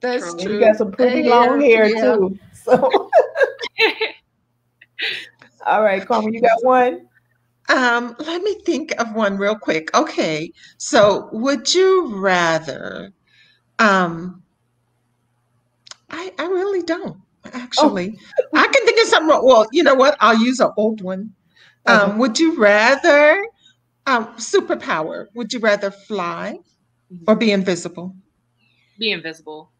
That's true. You got some pretty long hair, yeah. too. So, all right, Carmen, you got one. Um, let me think of one real quick. Okay, so would you rather? Um, I I really don't actually. Oh. I can think of something. Well, you know what? I'll use an old one. Um, uh-huh. Would you rather um, superpower. Would you rather fly or be invisible? Be invisible.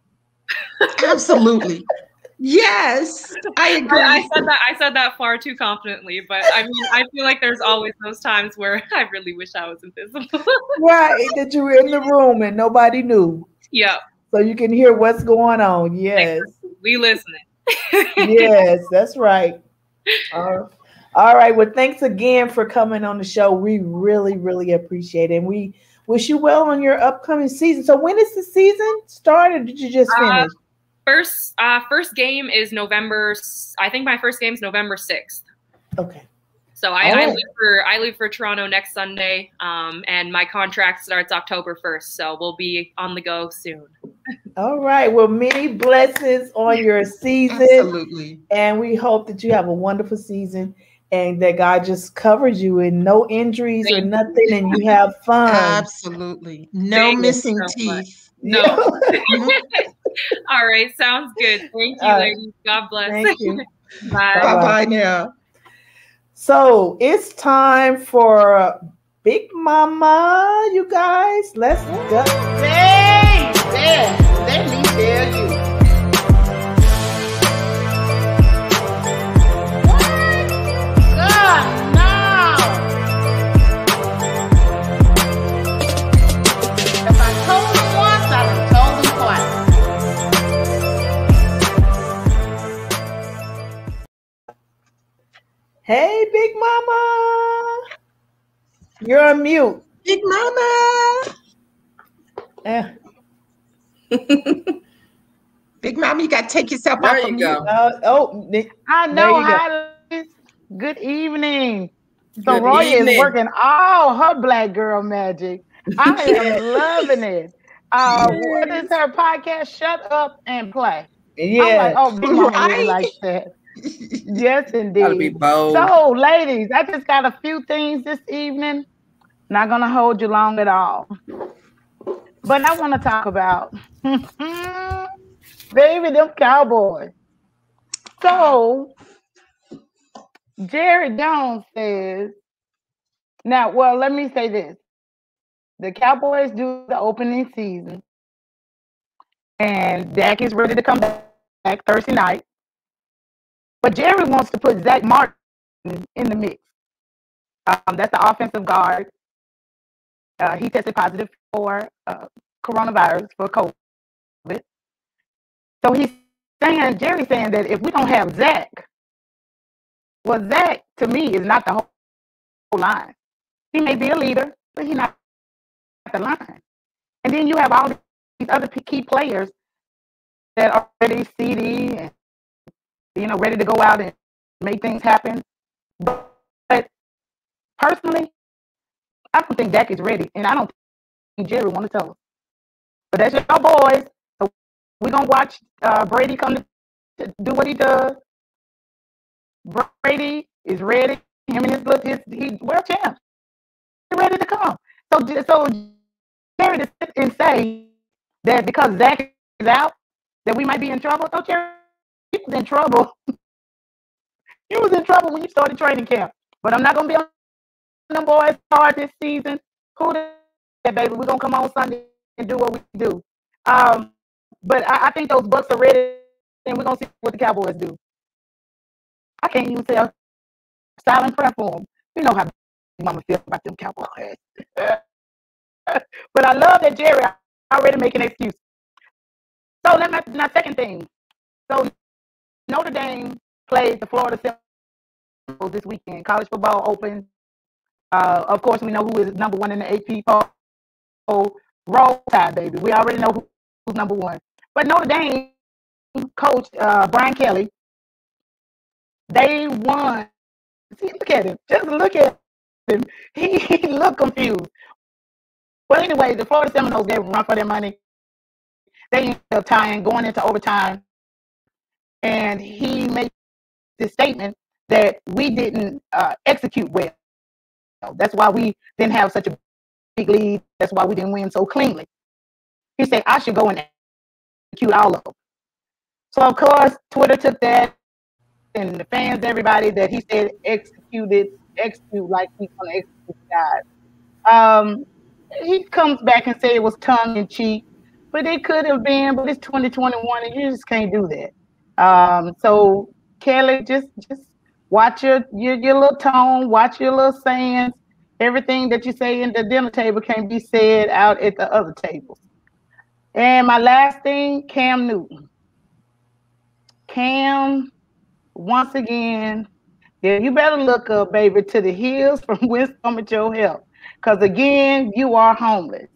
Absolutely. Yes, I agree. I, I, said that. I said that far too confidently, but I mean, I feel like there's always those times where I really wish I was invisible. right, that you were in the room and nobody knew. Yeah. So you can hear what's going on. Yes. We listening. yes, that's right. Uh, all right. Well, thanks again for coming on the show. We really, really appreciate it. And we wish you well on your upcoming season. So when is the season start or did you just uh, finish? Uh, first uh first game is November I think my first game is November 6th. Okay. So I, right. I, leave for I leave for Toronto next Sunday, um, and my contract starts October first. So we'll be on the go soon. All right. Well, many blessings on your season. Absolutely. And we hope that you have a wonderful season and that God just covers you and no injuries Thank or nothing, you. and you have fun. Absolutely, no Thank missing so teeth. Much. No. All right, sounds good. Thank you, uh, ladies. God bless. Thank you. bye. Bye bye now. So it's time for Big Mama, you guys. Let's go. Hey, there, You're on mute. Big Mama. Yeah. Big Mama, you got to take yourself there off. you go. Uh, oh, I know. Hi, Good evening. Saroya is working all her black girl magic. I am loving it. Uh, what is her podcast? Shut up and play. Yeah. Like, oh, Big Mama really likes that yes, indeed. be bold. So, ladies, I just got a few things this evening. Not gonna hold you long at all. But I want to talk about baby them cowboys. So Jerry Jones says, now, well, let me say this. The Cowboys do the opening season, and Dak is ready to come back Thursday night. But Jerry wants to put Zack Martin in the mix. Um, that's the offensive guard. Uh, he tested positive for uh, coronavirus for COVID. So he's saying, Jerry's saying that if we don't have Zack, well, Zack to me is not the whole, line. He may be a leader, but he's not the line. And then you have all these other key players that are already CD and you know, ready to go out and make things happen. But, but personally, I don't think Dak is ready, and I don't think Jerry want to tell us. But that's your boys. So we're gonna watch uh, Brady come to, to do what he does. Brady is ready. Him and his look, his, he world champ. He's ready to come. So so Jerry to sit and say that because Zack is out, that we might be in trouble. No, Jerry, was in trouble. he was in trouble when you started training camp. But I'm not gonna be on them boys hard this season. Who that baby? We're gonna come on Sunday and do what we do. Um, but I, I think those Bucs are ready, and we're gonna see what the Cowboys do. I can't even tell silent prayer for them. You know how Mama feels about them Cowboys. but I love that Jerry already making excuse. So let me my second thing. So Notre Dame plays the Florida Seminoles this weekend. College football open. Uh, of course, we know who is number one in the AP poll. Roll Tide, baby. We already know who, who's number one. But Notre Dame coach uh, Brian Kelly, they won. See, look at him. Just look at him. He, he looked confused. But anyway, the Florida Seminoles gave a run for their money. They ended up tying, going into overtime, and he made this statement that we didn't uh, execute well. That's why we didn't have such a big lead. That's why we didn't win so cleanly. He said, I should go and execute all of them. So, of course, Twitter took that and the fans, everybody, that he said executed, execute like he's going to execute guys. Um, he comes back and say it was tongue in cheek, but it could have been, but it's 2021 and you just can't do that. Um, so Kelly, just just watch your, your your little tone, watch your little sayings. Everything that you say in the dinner table can be said out at the other tables. And my last thing, Cam Newton. Cam, once again, yeah, you better look up, baby, to the hills from whence cometh your help. Because again, you are homeless.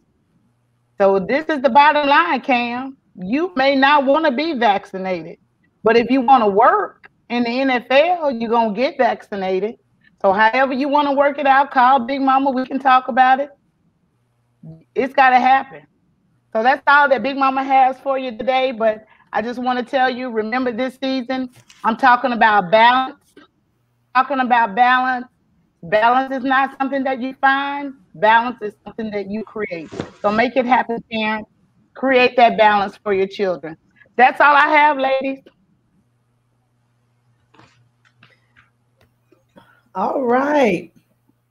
So this is the bottom line, Cam. You may not want to be vaccinated, but if you want to work in the NFL, you're gonna get vaccinated. So however you want to work it out, call Big Mama. We can talk about it. It's got to happen. So that's all that Big Mama has for you today. But I just want to tell you, remember this season, I'm talking about balance. Talking about balance. Balance is not something that you find. Balance is something that you create. So make it happen, parents. Create that balance for your children. That's all I have, ladies. All right.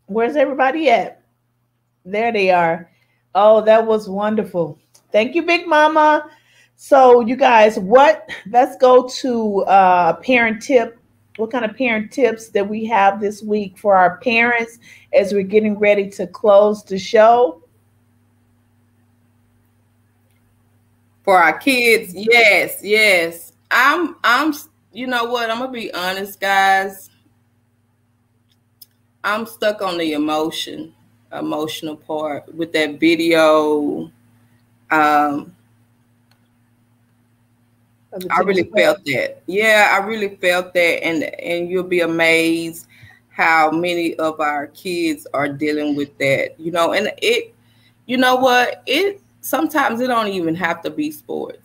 Where's everybody at? There they are. Oh, that was wonderful. Thank you, Big Mama. So, you guys, what? Let's go to uh, parent tip. What kind of parent tips that we have this week for our parents as we're getting ready to close the show? For our kids, yes, yes. I'm, I'm. You know what? I'm gonna be honest, guys. I'm stuck on the emotion, emotional part with that video. Um, I really felt that. Yeah, I really felt that, and and you'll be amazed how many of our kids are dealing with that. You know, and it, you know what? It sometimes it don't even have to be sports.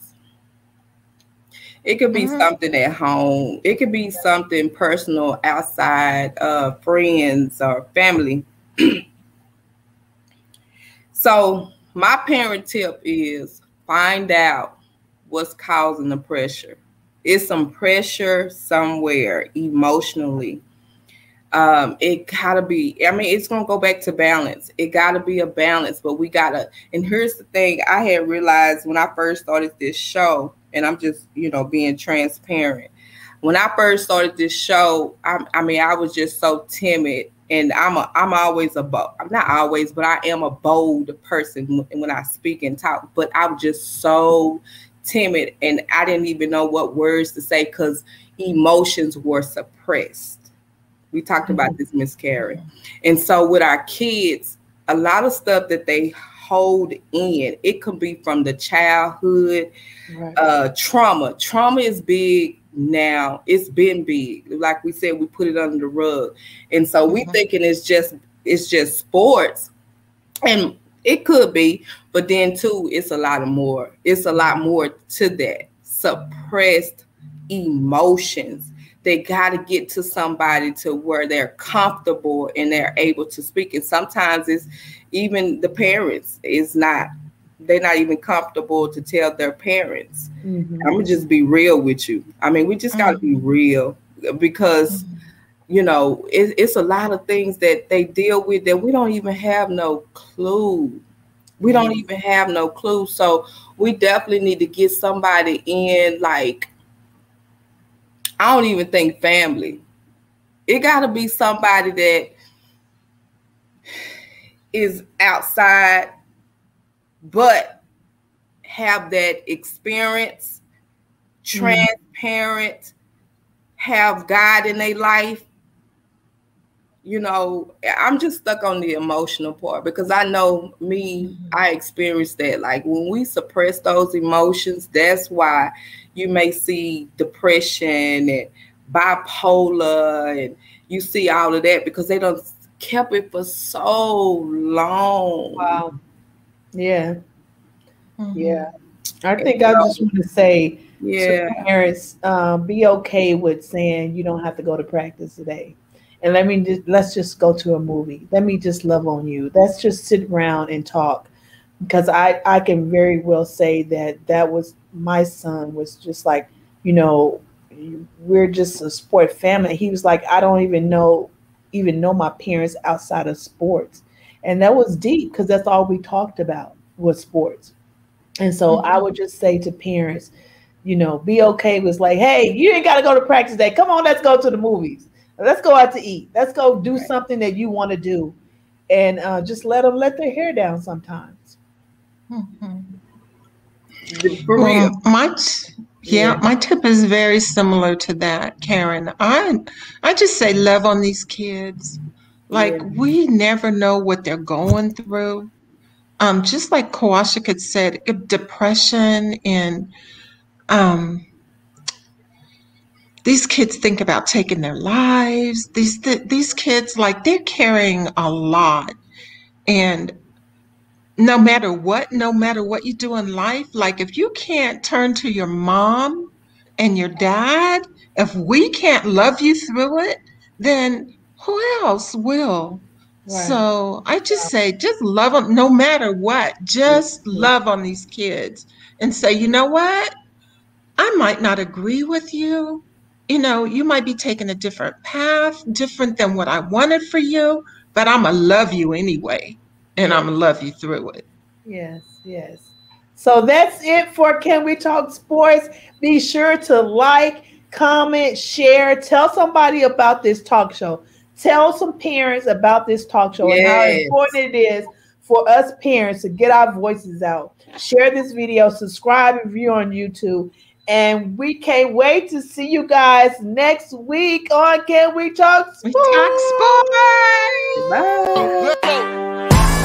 It could be mm-hmm. something at home. It could be something personal outside, uh, friends or family. so my parent tip is find out what's causing the pressure. It's some pressure somewhere emotionally. Um, it gotta be, I mean, it's gonna go back to balance. It gotta be a balance, but we gotta, and here's the thing I had realized when I first started this show and I'm just, you know, being transparent. When I first started this show, I, I mean, I was just so timid, and I'm a, I'm always a bold, I'm not always, but I am a bold person when I speak and talk. But I was just so timid, and I didn't even know what words to say because emotions were suppressed. We talked mm-hmm. about this, Miss Carrie, and so with our kids, a lot of stuff that they hold in. It can be from the childhood right. uh, trauma. Trauma is big now. It's been big. Like we said, we put it under the rug. And so we mm-hmm. thinking it's just it's just sports. And it could be, but then too, it's a lot of more. It's a lot more to that. Suppressed emotions. They got to get to somebody to where they're comfortable and they're able to speak. And sometimes it's even the parents is not they're not even comfortable to tell their parents. Mm-hmm. I'm gonna just be real with you. I mean, we just gotta mm-hmm. be real because mm-hmm. you know it, it's a lot of things that they deal with that we don't even have no clue. We don't even have no clue. So we definitely need to get somebody in like I don't even think family. It got to be somebody that is outside but have that experience, mm-hmm. transparent, mm. have God in their life. You know, I'm just stuck on the emotional part because I know me, mm-hmm. I experienced that. Like when we suppress those emotions, that's why you may see depression and bipolar and you see all of that because they don't kept it for so long. Wow. Yeah. Mm-hmm. Yeah. I think I just want to say, yeah, parents, um, be okay with saying you don't have to go to practice today, and let me just let's just go to a movie. Let me just love on you. Let's just sit around and talk, because I I can very well say that that was my son was just like you know we're just a sport family. He was like I don't even know even know my parents outside of sports and that was deep because that's all we talked about was sports. And so mm-hmm. I would just say to parents, you know, be okay with like, hey, you ain't got to go to practice day. Come on, let's go to the movies. Let's go out to eat. Let's go do right. something that you want to do, and uh, just let them let their hair down sometimes. Mm-hmm. Well, my t- yeah, yeah, my tip is very similar to that, Karen. I I just say love on these kids. Like yeah. we never know what they're going through. Um, just like Kawashik had said, depression and um, these kids think about taking their lives. These th- these kids like they're carrying a lot, and no matter what, no matter what you do in life, like if you can't turn to your mom and your dad, if we can't love you through it, then who else will? Right. So I just say, just love them no matter what. Just mm-hmm. love on these kids and say, you know what? I might not agree with you. You know, you might be taking a different path, different than what I wanted for you, but I'm going to love you anyway. And I'm going to love you through it. Yes, yes. So that's it for Can We Talk Sports. Be sure to like, comment, share, tell somebody about this talk show tell some parents about this talk show yes. and how important it is for us parents to get our voices out. Share this video, subscribe and view on YouTube. And we can't wait to see you guys next week on Can We Talk Sports? We Talk Sports. Bye.